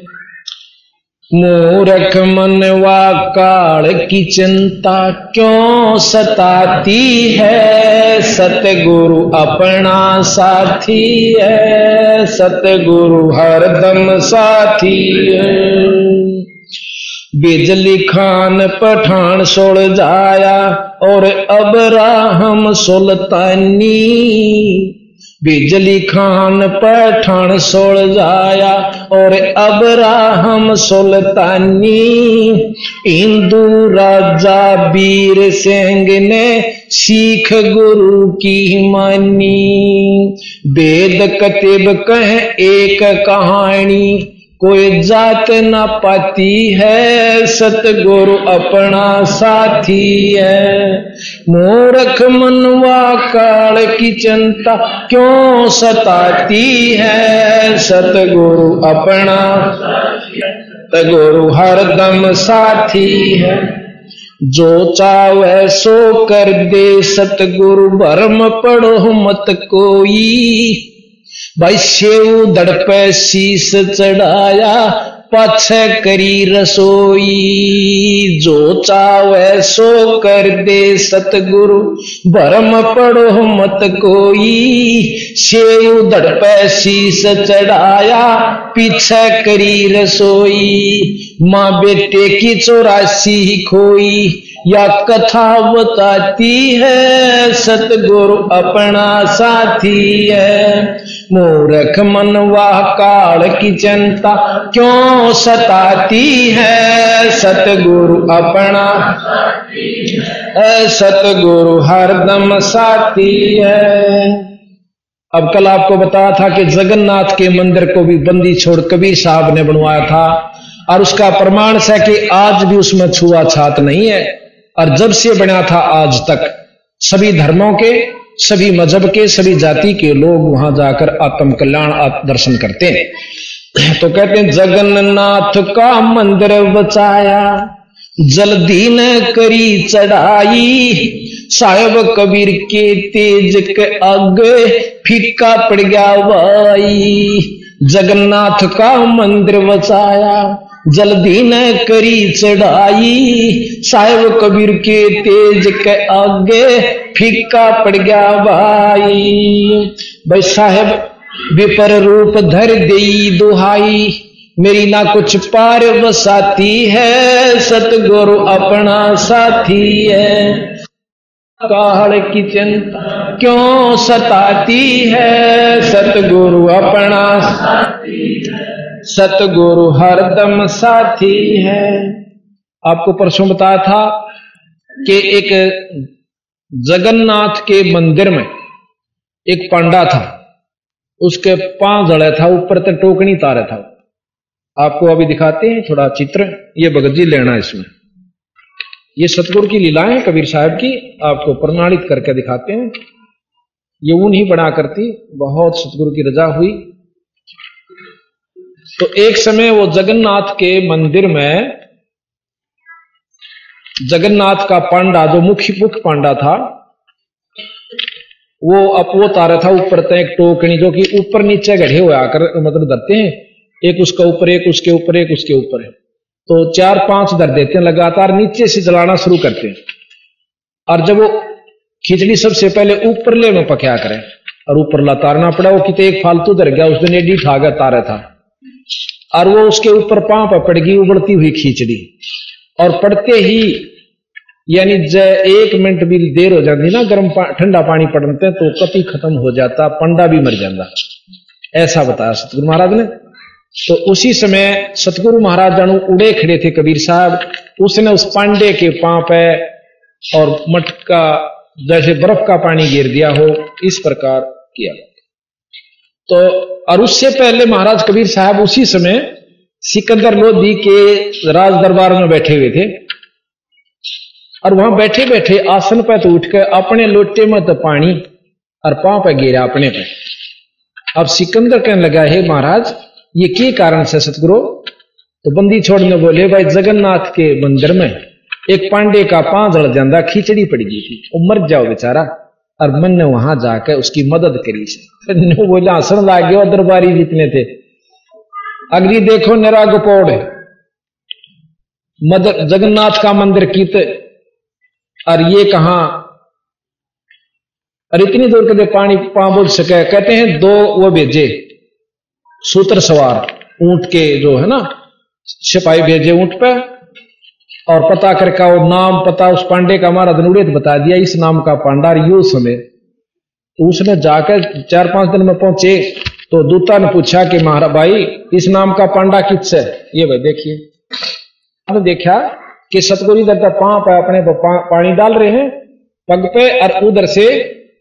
मूरख मनवा काल की चिंता क्यों सताती है? सतगुरु अपना साथी है। सतगुरु हरदम साथी है। बिजली खान पठान सोड़ जाया और अब राहम सुल्तानी। बिजली खान पठान सोल जाया, और अब राहम सुल्तानी। इंदू राजा वीर सिंह ने सिख गुरु की मानी। वेद कतिब कह एक कहानी कोई जात न पाती है, सतगुरु अपना साथी है। मूर्ख मनवा काल की चिंता क्यों सताती है? सतगुरु अपना सतगुरु हरदम साथी है। जो चावे सो कर दे, सतगुरु भरम पढ़ो मत कोई। भाई सेव दड़पे शीस चढ़ाया, पछ करी रसोई। जो चावे सो कर दे सतगुरु, भरम पड़ो मत कोई। से उधड़ पे शीस चढ़ाया, पीछे करी रसोई। माँ बेटे की चौरासी खोई, या कथा बताती है, सतगुरु अपना साथी है। मूर्ख मनवा काल की चिंता क्यों सताती है सतगुरु अपना? सतगुरु हरदम साथी है। अब कल आपको बताया था कि जगन्नाथ के मंदिर को भी बंदी छोड़ कबीर साहब ने बनवाया था, और उसका प्रमाण है कि आज भी उसमें छुआ छात नहीं है, और जब से बना था आज तक, सभी धर्मों के सभी मज़हब के, सभी जाति के लोग वहाँ जाकर आत्म कल्याण दर्शन करते हैं। तो कहते हैं, जगन्नाथ का मंदिर बचाया, जल्दी न करी चढ़ाई, साहेब कबीर के तेज के आगे फीका पड़ गया भाई जगन्नाथ का मंदिर बचाया जल्दी न करी चढ़ाई। साहेब कबीर के तेज के आगे फीका पड़ गया भाई। भाई साहेब, विपर रूप धर दे दुहाई। मेरी ना कुछ पार बसाती है, सतगुरु अपना साथी है। काल की चिंता क्यों सताती है, सतगुरु अपना साथी है। सतगुरु हरदम साथी है। आपको परसों बताया था कि एक जगन्नाथ के मंदिर में एक पांडा था। उसके पाँव जड़े था, ऊपर तक टोकनी तारे था। आपको अभी दिखाते हैं थोड़ा चित्र। ये भगत जी लेना इसमें। ये सतगुरु की लीलाएँ कबीर साहब की, आपको प्रमाणित करके दिखाते हैं। ये ऊन ही बना करती, बहुत सतगुरु की रजा हुई। तो एक समय वो जगन्नाथ के मंदिर में जगन्नाथ का पांडा, जो मुख्य मुख्य पांडा था, वो अप, वो तारा था ऊपर तक टोकनी, जो कि ऊपर नीचे गढ़े हुए आकर मतलब धरते हैं। एक उसका ऊपर, एक उसके ऊपर, एक उसके ऊपर है। तो चार पाँच धर देते हैं, लगातार नीचे से जलाना शुरू करते हैं। और जब वो खिचड़ी सबसे पहले ऊपर ले में पकया करें, और ऊपर ला तारना पड़ा, वो कितने एक फालतू धर गया उस दिन एडी ठागा तारा था। और वो उसके ऊपर पाँव पर पड़ गई उबड़ती हुई खींचड़ी। और पड़ते ही यानी एक मिनट भी देर हो जाती ना गर्म पा, ठंडा पानी पड़ते तो कति खत्म हो जाता पंडा भी मर जाता। ऐसा बताया सतगुरु महाराज ने। तो उसी समय सतगुरु महाराज जानू उड़े खड़े थे कबीर साहब। उसने उस पांडे के पाँव पे और मटका जैसे बर्फ़ का पानी गिर दिया हो इस प्रकार किया। तो और उससे पहले महाराज कबीर साहब उसी समय सिकंदर लोधी के राज दरबार में बैठे हुए थे। और वहाँ बैठे बैठे आसन पर तो उठकर अपने लोटे में तो पानी और पाँव पर गिरा अपने पे अब सिकंदर कहने लगा, है महाराज, ये के कारण से सतगुरु? तो बंदी छोड़ने बोले, भाई जगन्नाथ के मंदिर में एक पांडे का पाँव जड़ जाता खिचड़ी पड़ गई थी। वो मर जाओ बेचारा। और मन वहाँ जाकर उसकी मदद करी। से बोला हसन लाग गया दरबारी जितने थे। अगली देखो निरा गोपोड़। मदर, जगन्नाथ का मंदिर कीत? और ये कहा? और इतनी दूर कदे पानी पा बोल सके। कहते हैं, दो वो भेजे। सूत्र सवार, ऊँट के जो है ना, सिपाही भेजे ऊँट पे। और पता करके वो नाम, पता उस पांडे का हमारा धनुड़ित बता दिया, इस नाम का पांडा यू समय। तो उसने जाकर चार पाँच दिन में पहुँचे तो दूता ने पूछा कि महाराज भाई, इस नाम का पांडा किस है ये भाई देखिए। हमने देखा कि सतगुरु इधर का पाँव पे अपने पानी डाल रहे हैं, पग पे और उधर से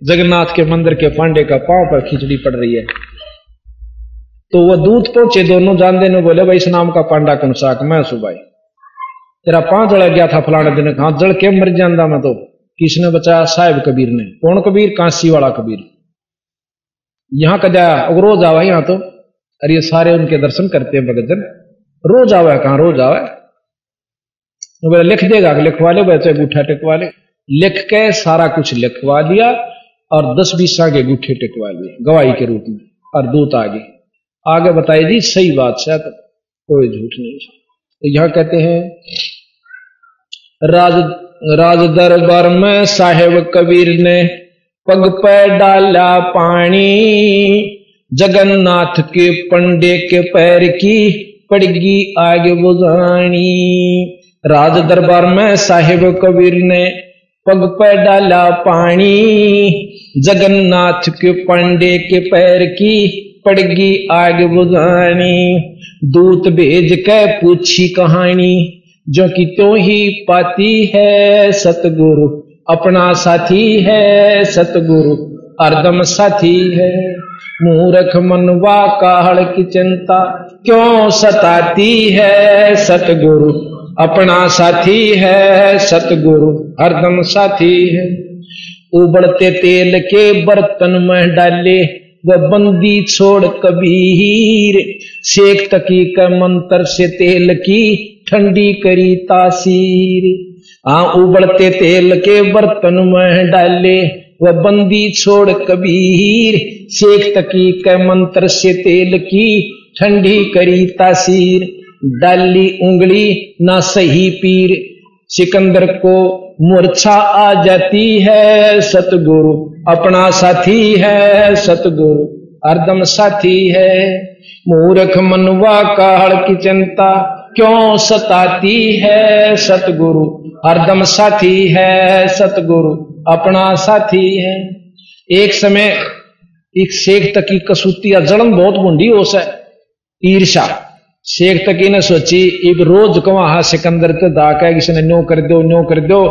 जगन्नाथ के मंदिर के पांडे का पाँव पर खिचड़ी पड़ रही है। तो वह दूध पहुँचे, दोनों जान देने बोले, भाई इस नाम का पांडा कौन सा मैं सुबाई तेरा पाँच जड़ गया था फलाने दिन कहा जड़ के मर जाता मैं तो। किसने बचाया? साहेब कबीर ने। कौन कबीर? कांसी वाला कबीर। यहाँ कदा रोज आवा यहाँ तो। अरे ये सारे उनके दर्शन करते हैं भगत जन रोज आवा कहा रोज आवा बोले, लिख देगा, लिखवा ले, वैसे गुठा टिकवा ले। लिख के सारा कुछ लिखवा लिया और दस बीस आगे गुठे टिकवा लिए, गवाही के रूप में। और दूत आगे आगे बताई दी सही बात, शायद कोई झूठ नहीं तो यहाँ कहते हैं राज राज दरबार में साहेब कबीर ने पग पे डाला पानी। जगन्नाथ के पंडे के पैर की पड़गी आगे बुझानी राज दरबार में साहेब कबीर ने पग पर डाला पानी। जगन्नाथ के पंडे के पैर की पड़गी आग बुझानी दूत भेज के पूछी कहानी। जो कि तो ही पाती है सतगुरु, अपना साथी है सतगुरु अर्दम साथी है। मूर्ख मनवा काहड़ की चिंता क्यों सताती है सतगुरु, अपना साथी है सतगुरु हरदम साथी है। उबड़ते तेल के बर्तन में डाले, व बंदी छोड़ कबीर शेख तकी का मंत्र से तेल की ठंडी करी तासीर। आ उबड़ते तेल के बर्तन में डाले, वह बंदी छोड़ कबीर। शेख तकी के मंत्र से तेल की ठंडी करी तासीर। डाली उंगली ना सही पीर। सिकंदर को मूर्छा आ जाती है, सतगुरु अपना साथी है, सतगुरु अर्दम साथी है। मूर्ख मनवा काल की चिंता क्यों सताती है सतगुरु? हरदम साथी है सतगुरु, अपना साथी है। एक समय एक शेख तक कसूती जलन बहुत बुंडी हो। सा ईर्षा शेख तकी ने सोची, एक रोज को वहाँ सिकंदर तो दाका किसी ने न्यो कर दो, न्यो कर दो,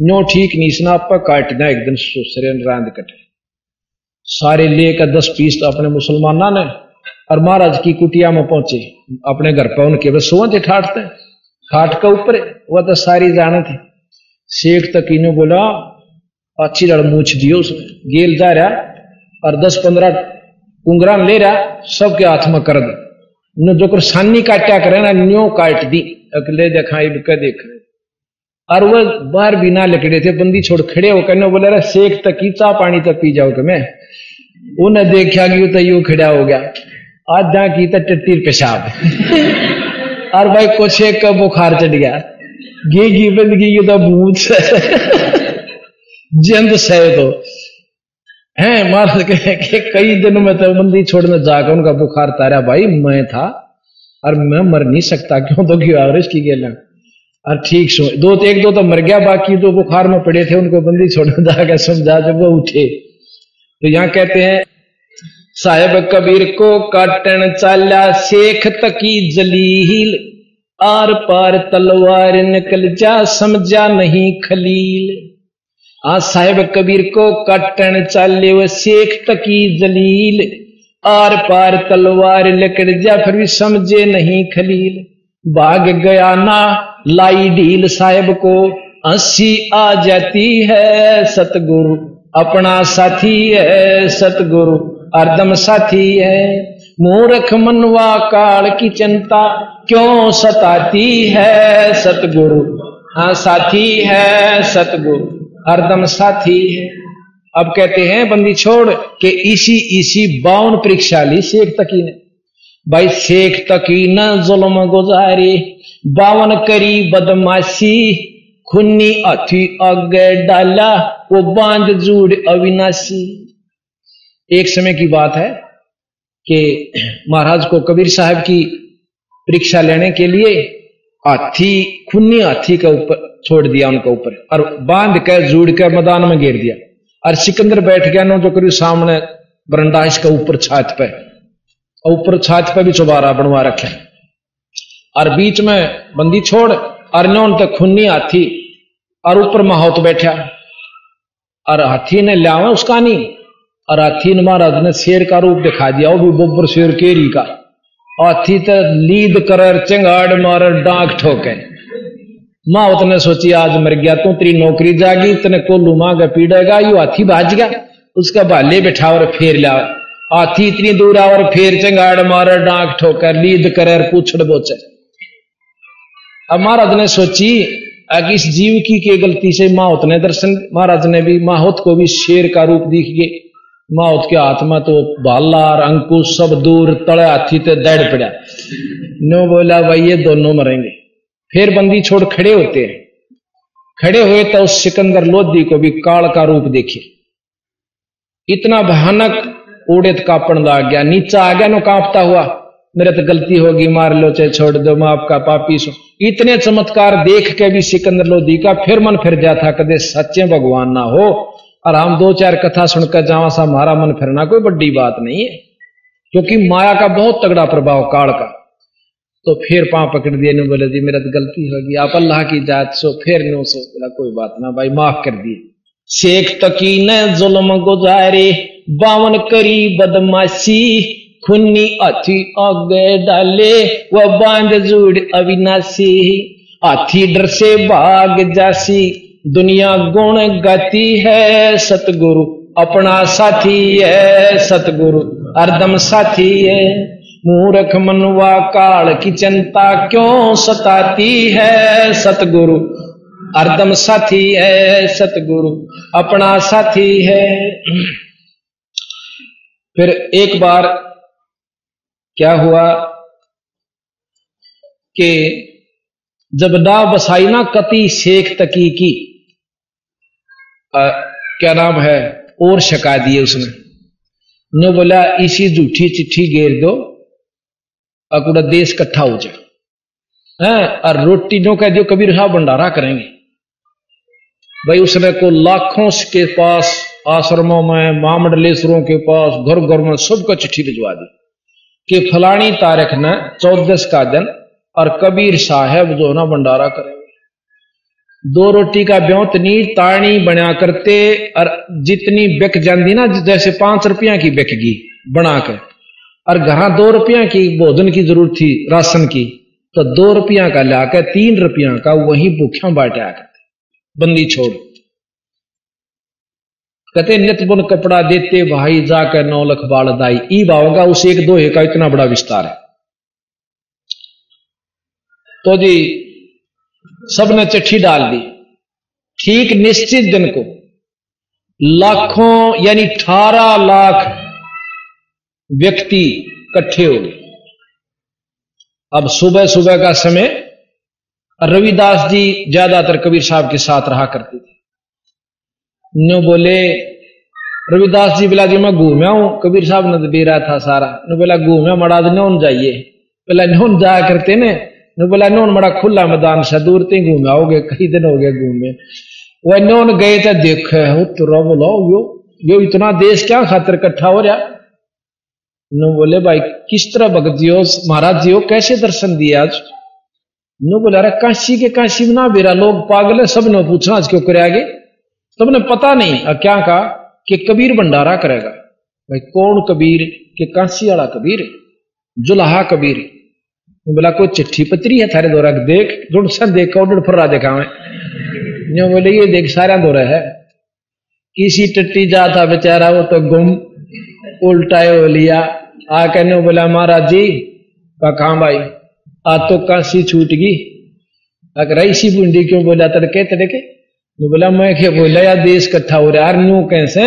न्यो ठीक नहीं सुना, आप काट दें एक दिन सुसरे रांद कटे। सारे लेकर दस पीस तो अपने मुसलमाना ने और महाराज की कुटिया में पहुँचे। अपने घर पर उनके बस सोवन थे ठाटते। खाट के ऊपर, वह तो सारी जाने थे। शेख तक ने बोला अच्छी लड़ मूछ दियो उसने गेल जा रहा और दस पंद्रह कुंगरा ले रहा, सबके हाथ में कर दे। जो कर सानी काटा करे ना, न्यो काट दी। अगले देखा, इब देख। और वह बाहर बिना लकड़े थे, बंदी छोड़ खड़े हो कहने बोले रहा शेख तक की चा पानी तक पी जाओ मैं उन्हें देखा कि तो यू खड़ा हो गया। आधा की तो टट्टी पेशाब। और भाई कुछ एक का बुखार चढ़ गया। गी गी बंदगी की तो भूत। जंद सह तो। है महाराज के कई दिन में तो बंदी छोड़ने जाकर उनका बुखार तारा भाई, मैं था। और मैं मर नहीं सकता, क्यों तो क्यों आवरेज की गेला और ठीक सो दो एक दो तो मर गया, बाकी दो बुखार में पड़े थे, उनको बंदी छोड़ने जाकर समझा जब वो उठे। तो यहाँ कहते हैं साहेब कबीर को काटन चाला शेख तकी जलील। आर पार तलवार निकल जा, समझा नहीं खलील। आ साहेब कबीर को काटन चाले वो शेख तकी जलील। आर पार तलवार लकड़ जा, फिर भी समझे नहीं खलील। भाग गया ना लाई ढील साहेब को, हँसी आ जाती है सतगुरु, अपना साथी है सतगुरु। अर्दम साथी है। मूर्ख मनवा काल की चिंता क्यों सताती है सतगुरु? हाँ साथी है सतगुरु। हरदम साथी है। अब कहते हैं, बंदी छोड़ के इसी इसी बावन परीक्षा ली शेख तकी ने भाई, शेख तकी न जुल्म गुजारे। बावन करी बदमाशी, खुन्नी अथी अगे डाला, वो बाँध जूड़ अविनाशी। एक समय की बात है कि महाराज को कबीर साहब की परीक्षा लेने के लिए हाथी खुन्नी हाथी के ऊपर छोड़ दिया उनके ऊपर और बाँध कर जोड़ कर मैदान में घेर दिया। और सिकंदर बैठ गया ना जो करीब सामने बरंडा इसका ऊपर छात पे ऊपर छात पे भी चुबारा बनवा रखे और बीच में बंदी छोड़, और न्योन तक खुन्नी हाथी, और ऊपर माहौत बैठा। और हाथी ने लिया उसका नहीं और हाथी ने महाराज ने शेर का रूप दिखा दिया, वो भी बोबर शेर केरी का। हाथी तो लीद कर चिंगाड़ मार डांक ठोके। माँ उतने सोची, आज मर गया, तू तेरी नौकरी जागी तने कोलू मांगा पीड़ेगा यू हाथी भाज गया। उसका भाले बैठा और फेर लिया हाथी इतनी दूर आ और फेर चंगाड़ मार डांक ठोकर लीद कर पूछड़ बोचे अब महाराज ने सोची कि इस जीव की के गलती से माहौत ने दर्शन। महाराज ने भी माहौत को भी शेर का रूप दिख गए। मौत के हाथ में तो भाला और अंकुश सब दूर तड़े हाथी ते दड़ पड़ा। नो बोला, भाई, ये दोनों मरेंगे। फिर बंदी छोड़ खड़े होते हैं। खड़े हुए तो उस सिकंदर लोधी को भी काल का रूप देखे। इतना भयानक उड़ेत कापण आ गया। नीचा आ गया, नो कांपता हुआ। मेरे तो गलती होगी, मार लो चाहे छोड़ दो, मैं आपका पापी सो इतने चमत्कार देख के भी सिकंदर लोधी का फिर मन फिर जाता, कदे सच्चे भगवान ना हो। और हम दो चार कथा सुनकर जावा सा हमारा मन फिरना कोई बड़ी बात नहीं है। क्योंकि माया का बहुत तगड़ा प्रभाव काल का। तो फिर पाँव पकड़ दिए ने बोले, जी, मेरा तो गलती होगी आप अल्लाह की जात सो फिर नो सो बोला, कोई बात ना, भाई, माफ़ कर दिए। शेख तकी ने जुल्म गुजारे, बावन करी बदमाशी। खुन्नी अथी आगे डाले, वह बाँध जुड़ अविनाशी। हाथी डर से भाग जासी दुनिया गुण गति है, सतगुरु। अपना साथी है, सतगुरु। अर्दम साथी है। मूर्ख मनवा काल की चिंता क्यों सताती है, सतगुरु? अर्दम साथी है, सतगुरु। अपना साथी है। फिर एक बार क्या हुआ कि जब ना बसाई ना कति शेख तकी की आ, क्या नाम है? और शका दिए उसने। ने बोला इसी झूठी चिट्ठी घेर दो अकुड़ा देश इकट्ठा हो जाए। हैं? और रोटी नो कह दियो कबीर साहब भंडारा करेंगे। भाई उसने को लाखों के पास आश्रमों में महामंडलेश्वरों के पास घर घर में सबको चिट्ठी भिजवा दी कि फलानी तारीख ने चौदस का दिन और कबीर साहब जो ना भंडारा करेंगे दो रोटी का ब्योतनी ताणी बना करते, और जितनी बिक जाती ना, जैसे पाँच रुपया की बिकगी, बनाकर। और घर दो रुपया की भोजन की ज़रूरत थी, राशन की तो दो रुपया का लाकर तीन रुपया का वही भूखा बांटा करते। बंदी छोड़। कहते नित्य बुन कपड़ा देते, भाई जाकर नौ लख बाल दाई। ई भावगा उस एक दोहे का इतना बड़ा विस्तार है। तो जी सबने चिट्ठी डाल दी। ठीक निश्चित दिन को लाखों, यानी अठारह लाख व्यक्ति इकट्ठे हो गए। अब सुबह सुबह का समय रविदास जी ज़्यादातर कबीर साहब के साथ रहा करते थे। नो बोले, रविदास जी बोला, जी मैं घूमया हूँ कबीर साहब ने दे रहा था सारा। बोला घूमया मड़ा नौन जाइए। बोला नौन जाया करते ने नो बोला नोन बड़ा खुला मैदान से दूर ते घूमे आओगे कई दिन हो गए घूमे वह नोन गए तो देखे तो बोलो यो यो इतना देश क्या खातर इकट्ठा हो रहा नो बोले भाई किस तरह भगत जी हो महाराज जी हो कैसे दर्शन दिए आज नो बोले अरे काशी के काशी में ना बेरा लोग पागल है सबने पूछना आज क्यों करे तुमने पता नहीं क्या कहा कि कबीर भंडारा करेगा भाई कौन कबीर के काशी वाला कबीर जुलाहा कबीर बोला, कोई चिट्ठी पत्री है थारे दौरा देख जुड़ सा देखा उड़ फिर रहा देखा मैं बोले, ये देख सारा दौरा है। किसी टट्टी जाता बेचारा, वो तो गुम उल्टाए हो लिया। आ कहने बोला, महाराज जी, का भाई आज तो काशी छूट गई। अगर ऐसी बूंदी क्यों बोला तड़के तड़के तो बोला, मैं क्या बोला, यार, देश कट्ठा हो रहा है न्यू कैसे?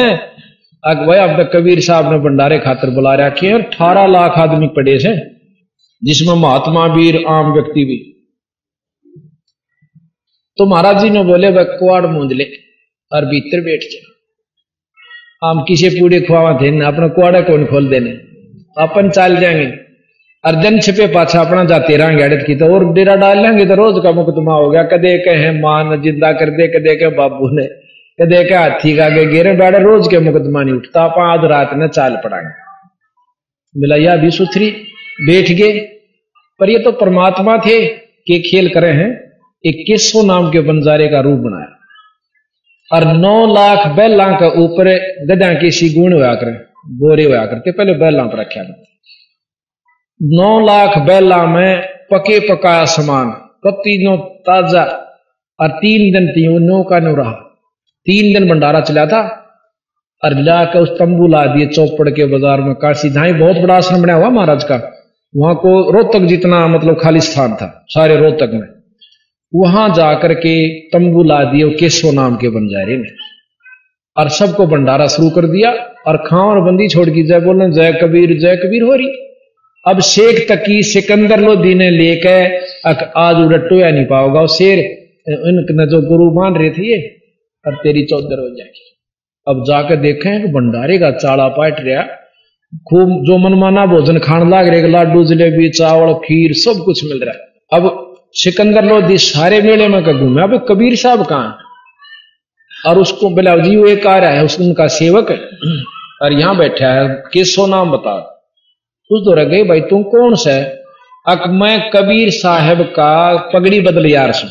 अग भाई, अब तक कबीर साहब ने भंडारे खातर बुला रखे हैं अठारह लाख आदमी पड़े से जिसमें महात्मा वीर आम व्यक्ति भी। तो महाराज जी ने बोले, वह कुआड़ मूंद ले और भीतर बैठ जा। आम किसे पूरे खुआवा थे ना अपना कुआड़ा कौन खोल देने? अपन चाल जाएँगे। अर्जन छिपे पाछा अपना जाते रहेंगे अड़त की तो और डेरा डाल लेंगे तो रोज का मुकदमा हो गया। कदे कहे मान, ज़िंदा कर दे, कदे के बाबू ने, कदे के हाथी का आगे गेरे बैठे, रोज के मुकदमा नहीं उठता। आप आज रात ने चाल पड़ाएँगे मिला यह भी सुथरी। बैठ गए। पर ये तो परमात्मा थे के खेल करे हैं इक्कीसो नाम के बंजारे का रूप बनाया। और नौ लाख बैला का ऊपर गदा के सी गुण हुआ करे बोरे हुआ करते पहले बैला पर रखा नौ लाख बैला में पके पकाया सामान कति नो ताज़ा, और तीन दिन वो नौ का नो रहा। तीन दिन भंडारा चला था, और लाकर उस तंबू ला दिए चौपड़ के बाज़ार में, काशी जहाँ बहुत बड़ा आश्रम बनाया हुआ महाराज का। वहाँ को रोहतक जितना मतलब खाली स्थान था, सारे रोहतक में। वहाँ जाकर के तंबू ला दिए केशव नाम के बंजारे ने और सबको भंडारा शुरू कर दिया और खावन बंदी छोड़ की जय बोलने, जय कबीर जय कबीर हो रही। अब शेख तकी सिकंदर लोधी ने लेके आज उड़टो या नहीं पाओगा शेर इनने जो गुरु मान रहे थे ये, और तेरी चौधर हो जाएगी। अब जाकर देखें भंडारे का चाड़ा पाट रहा। खूब जो मनमाना भोजन खान लाग रहे लाडू, जलेबी, चावल, खीर, सब कुछ मिल रहा है। अब सिकंदर लोधी सारे मेले में घूमे? अब कबीर साहब कहा और उसको बिलाव जी, वो एक आ रहा है, उस उनका सेवक और यहाँ बैठा है, केसो नाम बता? उस दौरा गए, भाई तुम कौन सा अक मैं कबीर साहब का पगड़ी बदल यार से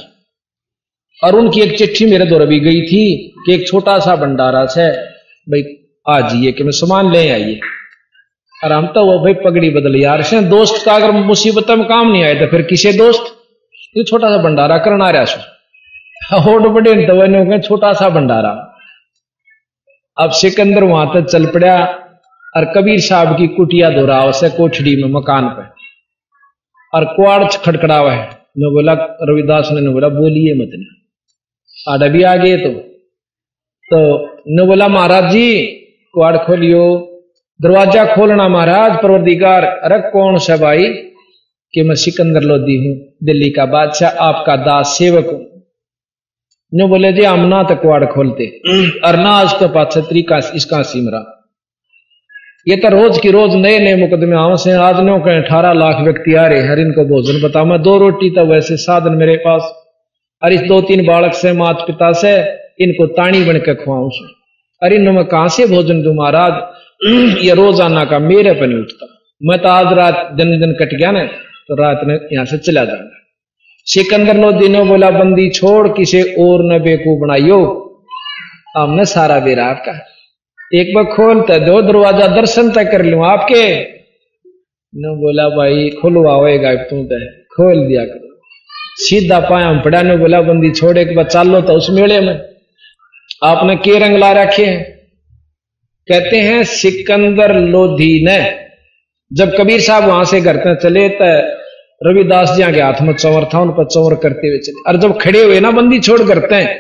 और उनकी एक चिट्ठी मेरे दौरा भी गई थी कि एक छोटा सा भंडारा से, भाई आ जाइए कि मैं सामान ले आइए। और हम तो वो भाई पगड़ी बदल यार। से दोस्त का अगर मुसीबत में काम नहीं आए तो फिर किसे दोस्त? ये छोटा सा भंडारा करना रहा सो। होट बड़े तो छोटा सा भंडारा। अब सिकंदर वहाँ तक चल पड़ा और कबीर साहब की कुटिया दोहराव से कोठड़ी में मकान पे। और कुआड़ खड़खड़ावा है। मैं बोला, रविदास ने बोला, बोलिए मत ने। आडा भी आ गए तो। तो न बोला, महाराज जी कुआड़ खोलियो। दरवाज़ा खोलना महाराज, परवरदिगार अरे कौन सा भाई कि मैं सिकंदर लोधी हूँ, दिल्ली का बादशाह, आपका दास सेवक हूँ। न बोले, जी, हम ना तो कुआड़ खोलते। और ना आज तो पाछ तरीका इसका सिमरा। ये तो रोज की रोज नए नए मुकदमे आम से आदमियों के अठारह लाख व्यक्ति आ रहे हर इनको भोजन बता मैं दो रोटी तो वैसे साधन मेरे पास। और इस दो तीन बालक से माता पिता से, इनको ताणी बन के खुआऊ। अरे इन मैं कहाँ से भोजन दू महाराज? ये रोज़ाना का मेरे पर नहीं उठता। मैं तो आज रात दिन दिन कट गया ना तो रात में यहाँ से चला जाऊँगा। सिकंदर लो दिनों बोला, बंदी छोड़, किसे और न बेकू बनाइयो? हमने सारा बेरा आपका एक बार खोलता दो दरवाज़ा, दर्शन तक कर लू आपके। न बोला, भाई खुलवाएगा तू तो खोल दिया करो। सीधा पाया पड़ा, ने बोला, बंदी छोड़े के बाद चालो तो उस मेले में। आपने के रंग ला रखे हैं? कहते हैं, सिकंदर लोधी ने। जब कबीर साहब वहाँ से घर तक चले तो रविदास जी के हाथ में चौर था, उन पर चौर करते हुए चले। और जब खड़े हुए ना, बंदी छोड़ करते हैं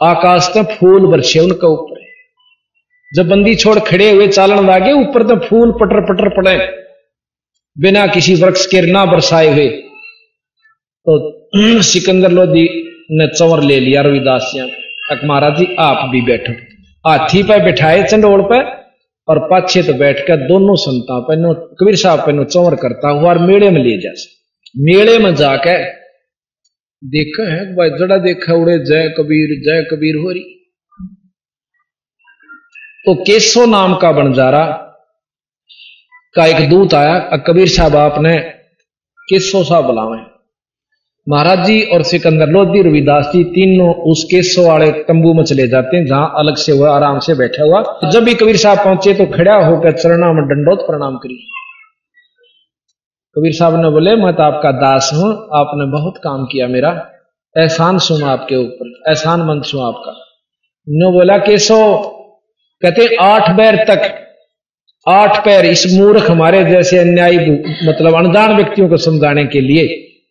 आकाश में फूल बरसे उनके ऊपर। जब बंदी छोड़ खड़े हुए चालन लागे, ऊपर तो फूल पटर पटर पड़े। बिना किसी वृक्ष के ना बरसाए हुए। तो सिकंदर लोधी ने चंवर ले लिया रविदास जी महाराज जी, आप भी बैठो। हाथी पे बिठाए चंडोल पे और पाछे तो बैठ कर दोनों संता पे कबीर साहब पे चंवर करता हुआ और मेले में ले जा मेले में जाके देखा है भाई जड़ा देखा उड़े, जय कबीर जय कबीर हो रही तो केसो नाम का बंजारा का एक दूत आया कबीर साहब आपने केसो साहब बुलावे महाराज जी और सिकंदर लोधी रविदास जी तीनों उस केसो वाले तंबू में चले जाते हैं, जहाँ अलग से हुआ, आराम से बैठा हुआ। जब भी कबीर साहब पहुँचे तो खड़ा होकर चरणा में डंडोत प्रणाम करी। कबीर साहब ने बोले, मैं तो आपका दास हूँ, आपने बहुत काम किया मेरा। एहसान सुना आपके ऊपर, एहसान मंद सुना आपका। नो बोला, केसो, कहते आठ पैर तक, आठ पैर इस मूर्ख हमारे जैसे अन्यायी मतलब अनजान व्यक्तियों को समझाने के लिए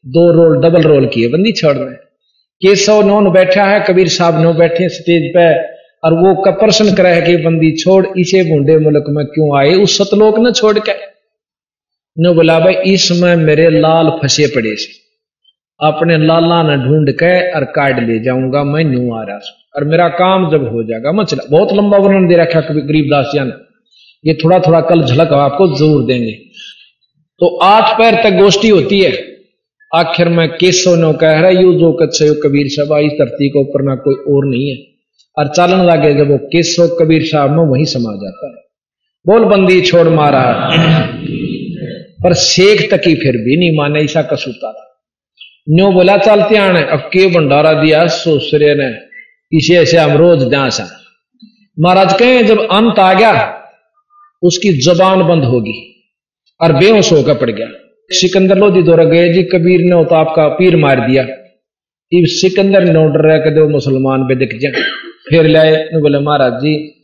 दो रोल डबल रोल किए, बंदी छोड़ रहे केशव नौन बैठा है, कबीर साहब नो बैठे स्टेज पे, और वो का प्रश्न करे कि बंदी छोड़, इसे बूढ़े मुल्क में क्यों आए? उस सतलोक ने छोड़ के। नो बोला, भाई, इसमें मेरे लाल फंसे पड़े से। अपने लाला ने ढूंढ के और काट ले जाऊँगा, मैं न्यू आ रहा हूँ। और मेरा काम जब हो जाएगा, मैं चला बहुत लंबा वर्णन दे रखा गरीबदास जी ने। ये थोड़ा थोड़ा कल झलक आपको ज़रूर देंगे। तो आठ पैर तक गोष्ठी होती है। आखिर में केसो नो कह रहा यू जो कच्छ कबीर साहब इस धरती को ऊपर ना कोई और नहीं है। और चालन लगे जब वो केसो कबीर साहब में वही समा जाता है। बोल बंदी छोड़ मारा पर शेख तकी फिर भी नहीं माने, ऐसा कसूता था। न्यो बोला चलते आने अब के भंडारा दिया सोसरे ने इसे ऐसे हम रोज दास महाराज कहें, जब अंत आ गया, उसकी जबान बंद होगी, और बेहोश होकर पड़ गया। सिकंदर लोधी दौरा गए जी, कबीर ने तो आपका पीर मार दिया। इब सिकंदर ने ऑर्डर रह कर मुसलमान पे दिख जाए। फिर लाए बोले, महाराज जी,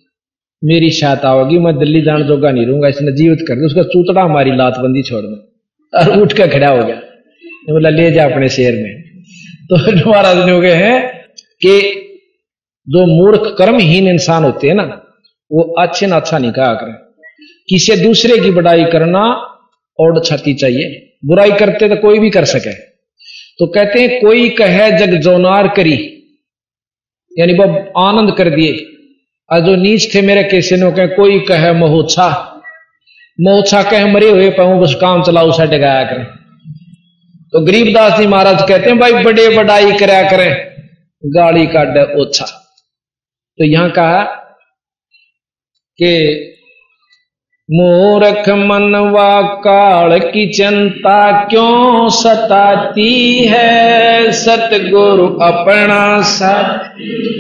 मेरी सहायता होगी मैं दिल्ली जान जोगा नहीं रहूँगा, इसने जीवित कर दिया उसका चूतड़ा हमारी लात बंदी छोड़ना और उठ के खड़ा हो गया। बोला, ले जा अपने शेर में। तो महाराज ने हो गए हैं कि जो मूर्ख, कर्महीन इंसान होते हैं ना, वो अच्छे ना अच्छा नहीं कहा करें। किसी दूसरे की बड़ाई करना और छाती चाहिए। बुराई करते तो कोई भी कर सके। तो कहते हैं, कोई कहे, जग जोनार करी। यानी वो आनंद कर दिए। और जो नीच थे मेरे कैसे नो कहे, कोई कहे महोत्सा मोछा कहे, मरे हुए पाऊ, बस काम चलाऊ साढ़े गाया करें। तो गरीबदास जी महाराज कहते हैं, भाई, बड़े बड़ाई कराया करें। गाड़ी काट ओछा। तो यहाँ कहा कि मूर्ख मनवा काल की चिंता क्यों सताती है? सतगुरु अपना साथी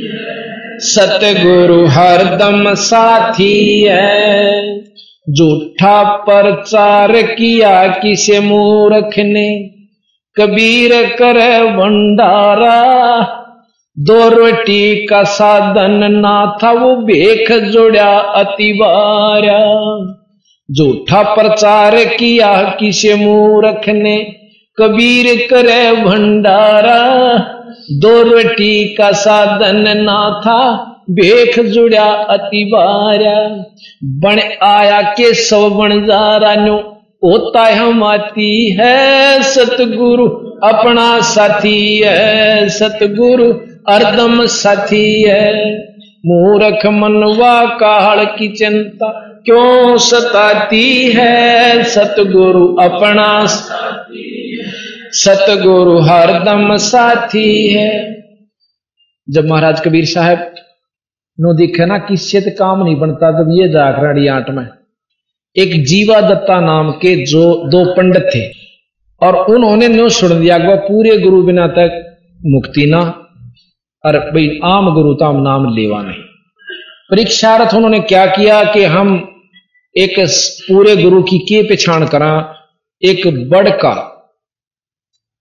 सतगुरु हरदम साथी है। झूठा प्रचार किया किसे मूर्ख ने? कबीर कर भंडारा। दो रोटी का साधन ना था, वो बेख जोड़ा अतिवारा। झूठा प्रचार किया किसे मूर्ख ने? कबीर करे भंडारा, दो रोटी का साधन ना था बेख जुड़ा अतिवारा बन आया के सौ बन जा नो होता हम आती है सतगुरु, अपना साथी है सतगुरु अर्दम साथी है। मूर्ख मनवा काल की चिंता क्यों सताती है सतगुरु अपना? सतगुरु हरदम साथी है। जब महाराज कबीर साहब नो दिखे ना, किससे तो काम नहीं बनता, तब ये जागरणी आठ में। एक जीवा दत्ता नाम के जो दो पंडित थे, और उन्होंने न्यू सुन दिया वह पूरे गुरु बिना तक मुक्ति ना। और भाई, आम गुरु ताम नाम लेवा नहीं। परीक्षार्थ उन्होंने क्या किया कि हम एक पूरे गुरु की के पिछाण करा, एक बड़ का,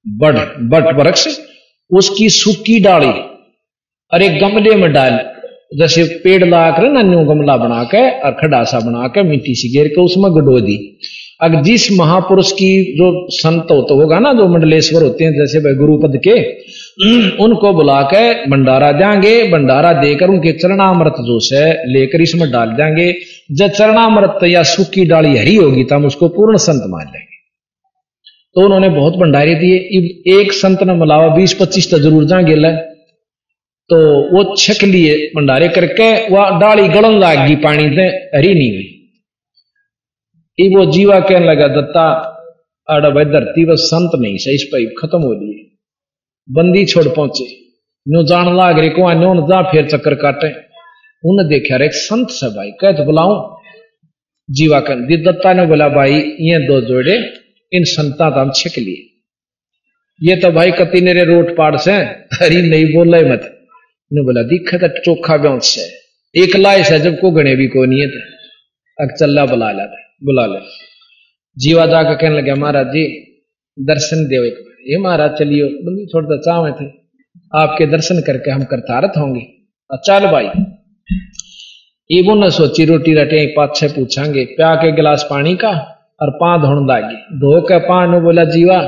बड़, बट वृक्ष, उसकी सूखी डाली और एक गमले में डाल। जैसे पेड़ ला कर ना, न्यू गमला बना के और खडासा बना के मिट्टी सी घेर के उसमें गडो दी। अगर जिस महापुरुष की जो संत हो तो होगा ना, जो मंडलेश्वर होते हैं, जैसे भाई गुरुपद के, उनको बुला के भंडारा देंगे, भंडारा देकर उनके चरणामृत जो है लेकर इसमें डाल देंगे। जब चरणामृत या सूखी डाली हरी होगी तो हम उसको पूर्ण संत मान लेंगे। तो उन्होंने बहुत भंडारे दिए। एक संत ने मिलावा बीस पच्चीस तो ज़रूर जाएँगे तो वो छक लिए भंडारे करके, वह डाली गलन लाग गई पानी से, हरी नहीं हुई। वो जीवा कहने लगा, दत्ता, आड़ा भाई धरती वह संत नहीं सही पर खत्म हो लिए बंदी छोड़ पहुँचे। नो जान लाग रे को नो जा फिर चक्कर काटे। उन्हें देखा रे संत से भाई, कह तो बुलाऊ। जीवा कह दत्ता ने बोला, भाई, ये दो जोड़े, इन संता तो हम छिक लिए। ये तो भाई कति नेरे रोट पाड़ से, हरी नहीं बोल मत। ने बोला, दिखा तो चोखा ब्यांस से। एक लाए से जब को गणे भी को नहीं है अक चल्ला बुला लाता बुला ले। जीवा जाकर कहने लगे, महाराज जी, दर्शन दे एक बार। ये महाराज चलियो, बंदी छोड़ता चावे थे। आपके दर्शन करके हम करतारत होंगे। चल भाई। इबो न सोची, रोटी रटे पाँच छह पूछांगे, प्या के गिलास पानी का और पा धोन लागे। धो के पा बोला, जीवा।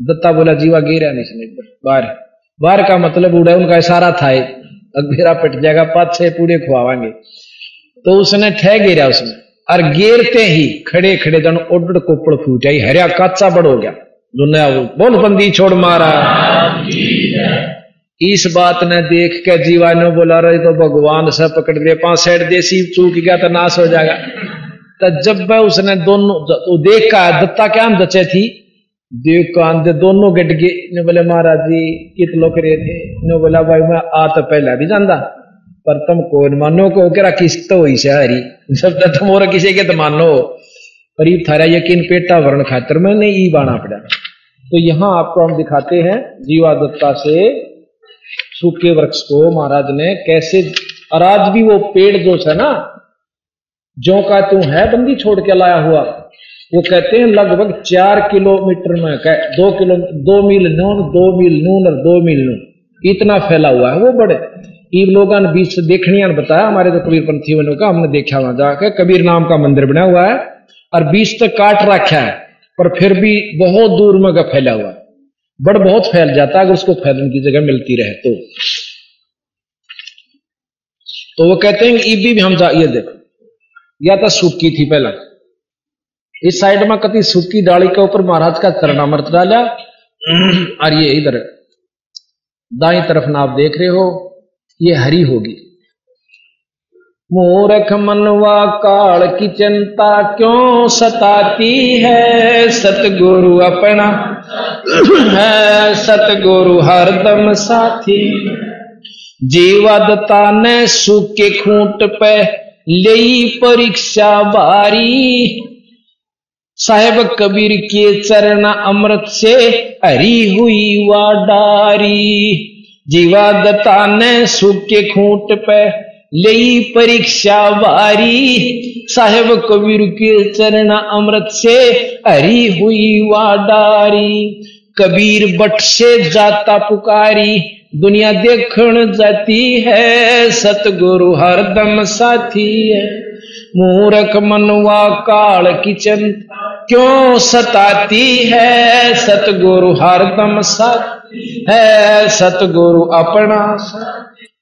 दत्ता बोला, जीवा, गिरा नहीं, बाहर बाहर का मतलब उड़ा, उनका इशारा था अगेरा पिट जाएगा, पाँच छह पूरे खुआवांगे। तो उसने ठह गिरा उसमें। और गेरते ही खड़े खड़े जन ओडड़ कोपड़ फूट आई। हरिया काचा बड़ हो गया। दुनिया बोल बंदी छोड़ मारा। इस बात ने देख के जीवा ने बोला रहे तो भगवान से पकड़ दिए पाँच साइड देसी चूक गया तो नाश हो जाएगा। तो जब उसने दोनों तो देख का दत्ता क्या दचे थी? देव का दे दोनों गट गए बोले महाराज जी कित लोग रहे थे। ने बोला भाई मैं आ तो पहला भी जानता पर तुम कौन मानो को करा किस तो हुई से हरी। जब तक तुम और किसी के तो मानो। पर ये थारा यकीन पेटा वर्ण खातर में नहीं ई बाना पड़ा। तो यहाँ आपको हम दिखाते हैं जीवा दत्ता से सूखे वृक्ष को महाराज ने कैसे और भी वो पेड़ जो है ना जो का तू है बंदी छोड़ के लाया हुआ। वो कहते हैं लगभग चार किलोमीटर में दो किलो, दो मील नून, दो मील नून और दो मील नून। इतना फैला हुआ है वो बड़े। इन लोगों ने बीच से देखने ने बताया, हमारे तो कबीर पंथी वालों का, हमने देखा वहाँ जाकर कबीर नाम का मंदिर बना हुआ है, और बीच तक काट रखा है, पर फिर भी बहुत दूर में का फैला हुआ बड़ बहुत फैल जाता है, अगर उसको फैलने की जगह मिलती रहे तो। तो वो कहते हैं ईबी भी हम जा, ये देखो, या तो सूखी थी पहला। इस साइड में कति सूखी डाली के ऊपर महाराज का चरणामृत डाला। और ये इधर, दाई तरफ़ ना आप देख रहे हो, ये हरी होगी। मूर्ख मनवा काल की चिंता क्यों सताती है? सतगुरु अपना है, सतगुरु हरदम साथी। जीवदता ने सूखे खूंट पे ले परीक्षा बारी। साहेब कबीर के चरण अमृत से हरी हुई वा डारी दत्ता ने सूखे खूंट पे ले परीक्षा वारी। साहेब कबीर के चरण अमृत से हरी हुई वाडारी। कबीर बट से जाता पुकारी, दुनिया देखण जाती है, सतगुरु हरदम साथी है। मूर्ख मनवा काल की चिंता क्यों सताती है सतगुरु हरदम सत है सतगुरु अपना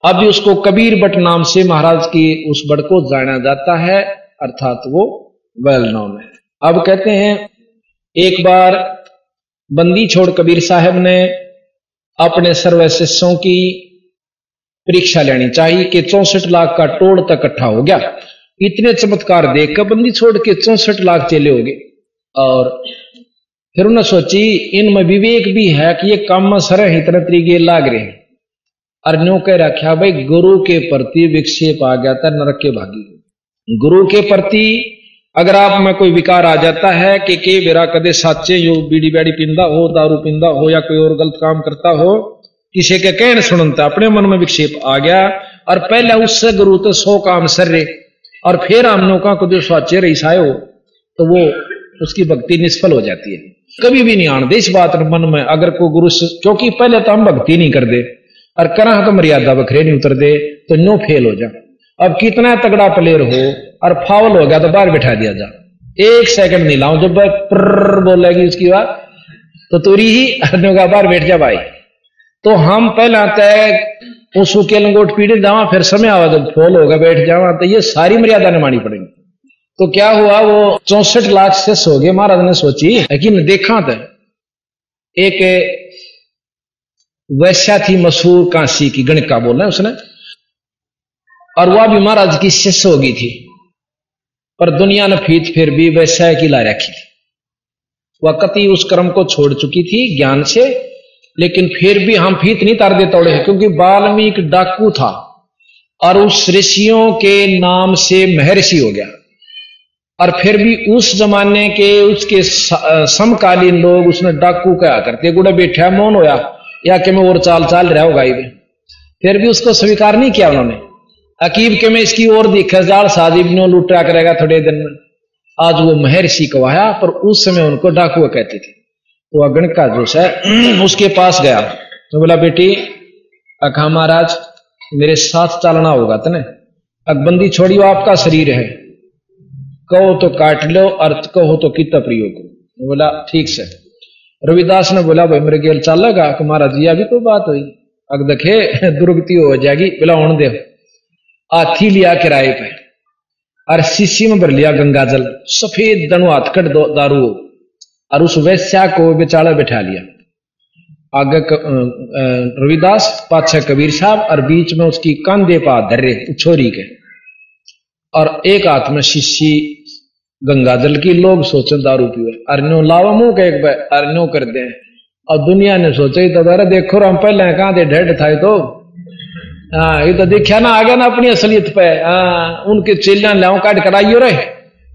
अभी उसको कबीर बट नाम से महाराज की उस बट को जाना जाता है, अर्थात वो वेल नोन है। अब कहते हैं, एक बार बंदी छोड़ कबीर साहब ने अपने सर्व शिष्यों की परीक्षा लेनी चाहिए कि चौसठ लाख का टोड़ तक इकट्ठा हो गया। इतने चमत्कार देखकर बंदी छोड़ के चौसठ लाख चेले हो गए। और फिर उन्हें सोची, इनमें विवेक भी है कि ये काम में सर इतने तरीके लाग रहे हैं। और न्यू कह रखा भाई, गुरु के प्रति विक्षेप आ गया था, नरक के भागी गुरु के प्रति अगर आप में कोई विकार आ जाता है कि के मेरा कदे साचे यो बीड़ी बैड़ी पिंदा हो, दारू पींदा हो, या कोई और गलत काम करता हो, किसी के कहने सुनता, अपने मन में विक्षेप आ गया, और पहले उससे गुरु तो सौ काम सर रहे। और फिर हम नौका को जो साचे रही सायो तो वो उसकी भक्ति निष्फल हो जाती है। कभी भी नहीं आने। इस बात मन में अगर कोई गुरु क्योंकि पहले तो हम भक्ति नहीं कर दे और करा तो मर्यादा बखरे नहीं उतर दे तो नो फेल हो जा। अब कितना तगड़ा प्लेयर हो, और फावल हो गया तो बाहर बैठा दिया जा। एक सेकंड नहीं लाऊं, जब प्र बोलेगी उसकी बात तो तुरी ही का बाहर बैठ जा भाई। तो हम पहला तय उस के लंगोट पीड़े जावा, फिर समय आवा जब फोल होगा, बैठ जावा तो ये सारी मर्यादा निमानी पड़ेगी। तो क्या हुआ? वो चौसठ लाख से सो गए। महाराज ने सोची लेकिन देखा था एक वैश्या थी मशहूर काशी की गणिका बोल उसने। और वह भी महाराज की शिष्य हो गई थी। पर दुनिया ने फीत फिर भी वैश्या की ला रखी। थी वह कति उस कर्म को छोड़ चुकी थी ज्ञान से, लेकिन फिर भी हम फीत नहीं तार दे तोड़े क्योंकि बाल्मीक डाकू था। और उस ऋषियों के नाम से महर्षि हो गया। और फिर भी उस जमाने के उसके समकालीन लोग उसने डाकू कहा करते गुड़ा बैठा मौन होया। या कि मैं और चाल चाल रहा होगा ये फिर भी उसको स्वीकार नहीं किया उन्होंने। अकीब के में इसकी और दिखे जाल साजिब ने लुटा करेगा थोड़े दिन में। आज वो महर्षि कवाया पर उस समय उनको डाकुआ कहते थे। तो अगण का जो है, उसके पास गया। तो बोला, बेटी, अखा महाराज, मेरे साथ चलना होगा तने अकबंदी छोड़ियो, आपका शरीर है। कहो तो काट लो, अर्थ कहो तो कितना प्रयोग बोला, ठीक से। रविदास ने बोला, भाई, मेरे गेल चलेगा, कि महाराज जी, अभी तो बात हुई? अग देखे, दुर्गति हो जाएगी। बोला उन दे हाथी लिया किराए पे और शीशी में भर लिया गंगा जल, सफ़ेद दनु हाथकट दारू और उस वैश्या को बेचारा बैठा लिया। आगे रविदास, पाछे कबीर साहब और बीच में उसकी कंधे पा धर्रे छोरी के और एक हाथ में शीशी गंगा जल की लोग सोचे, दारू पीवे अरण्यो लावा मुँह के एक अरण्यो कर दे। और दुनिया ने सोचा ही तो अरे देखो हम पहले कहा थे ढेड था तो। हाँ ये तो देखा ना, आ गया ना अपनी असलियत पे। हाँ उनके चेलिया लाओ काट कराइयो रहे।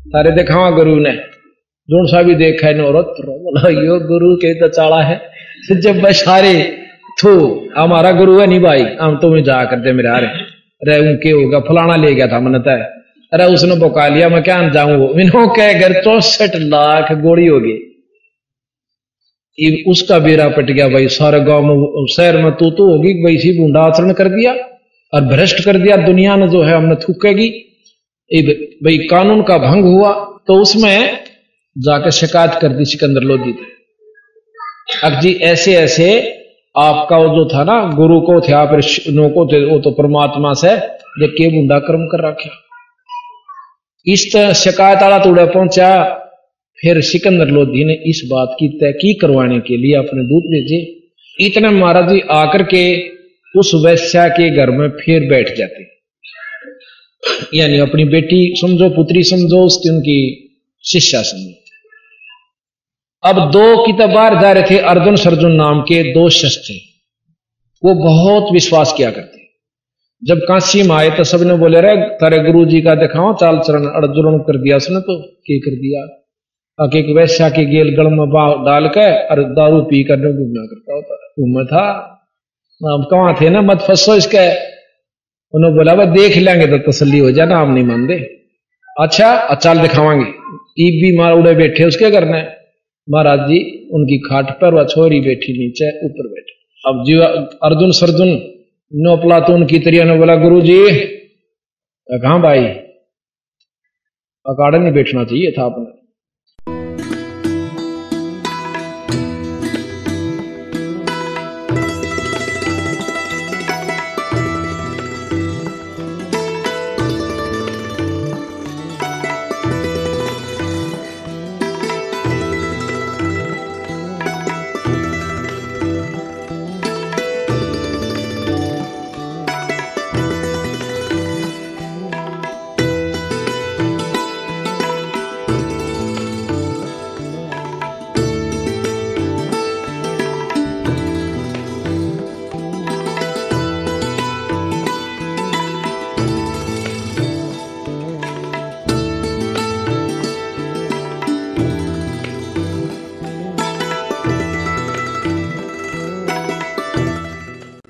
सारे देखावा गुरु ने। जोन सा भी देखा है बोला, यो गुरु के तो चाड़ा है। जब बशारे थो, हमारा गुरु है नहीं भाई, हम तुम्हें जा करते मेरे आ रहे, उनके होगा, फलाना ले गया था मन तय अरे उसने बुका, लिया मैं क्या जाऊँ वो इन्हों के घर चौसठ लाख गोड़ी हो गई उसका बेरा पट गया भाई, सारे गाँव में, शहर में तू तो होगी भाई सी बूंडा आचरण कर दिया और भ्रष्ट कर दिया, दुनिया ने जो है हमने थूकेगी। भाई, कानून का भंग हुआ तो उसमें जाकर शिकायत कर दी सिकंदर लोधी अब जी ऐसे ऐसे आपका वो जो था ना, गुरु को थे, आप ऋषियों को थे, वो तो परमात्मा से जब के बुंडा कर्म कर रखा इस शिकायत आला तोड़ा पहुँचा, फिर सिकंदर लोधी ने इस बात की तहकीक करवाने के लिए अपने दूत भेजे। इतने महाराज जी आकर के उस वैश्या के घर में फिर बैठ जाते। यानी अपनी बेटी समझो, पुत्री समझो, उसकी उनकी शिष्या समझो। अब दो की बाहर जा रहे थे अर्जुन, सर्जुन नाम के दो शस्त्र। थे वो बहुत विश्वास किया करते। जब काशी में आए तो सबने बोले रे तारे गुरु जी का दिखाओ, चाल चरण अर्जुन कर दिया उसने तो के कर दिया? एक वैश्या के गेल गल में डाल के और दारू पी कर घूमना करता होता घूम था अब कहा थे ना, मत फंसो इसके। उन्होंने बोला वह देख लेंगे तो तसली हो जाए ना आप नहीं मानते। अच्छा अचाल दिखावांगे। ईब भी मार उड़े बैठे उसके करना है महाराज जी, उनकी खाट पर वह छोरी बैठी नीचे, ऊपर बैठे। अब जी अर्जुन, सर्जुन नो प्लातून की तरिया ने बोला गुरु जी कहा भाई? अकाड़ा नहीं बैठना चाहिए था अपने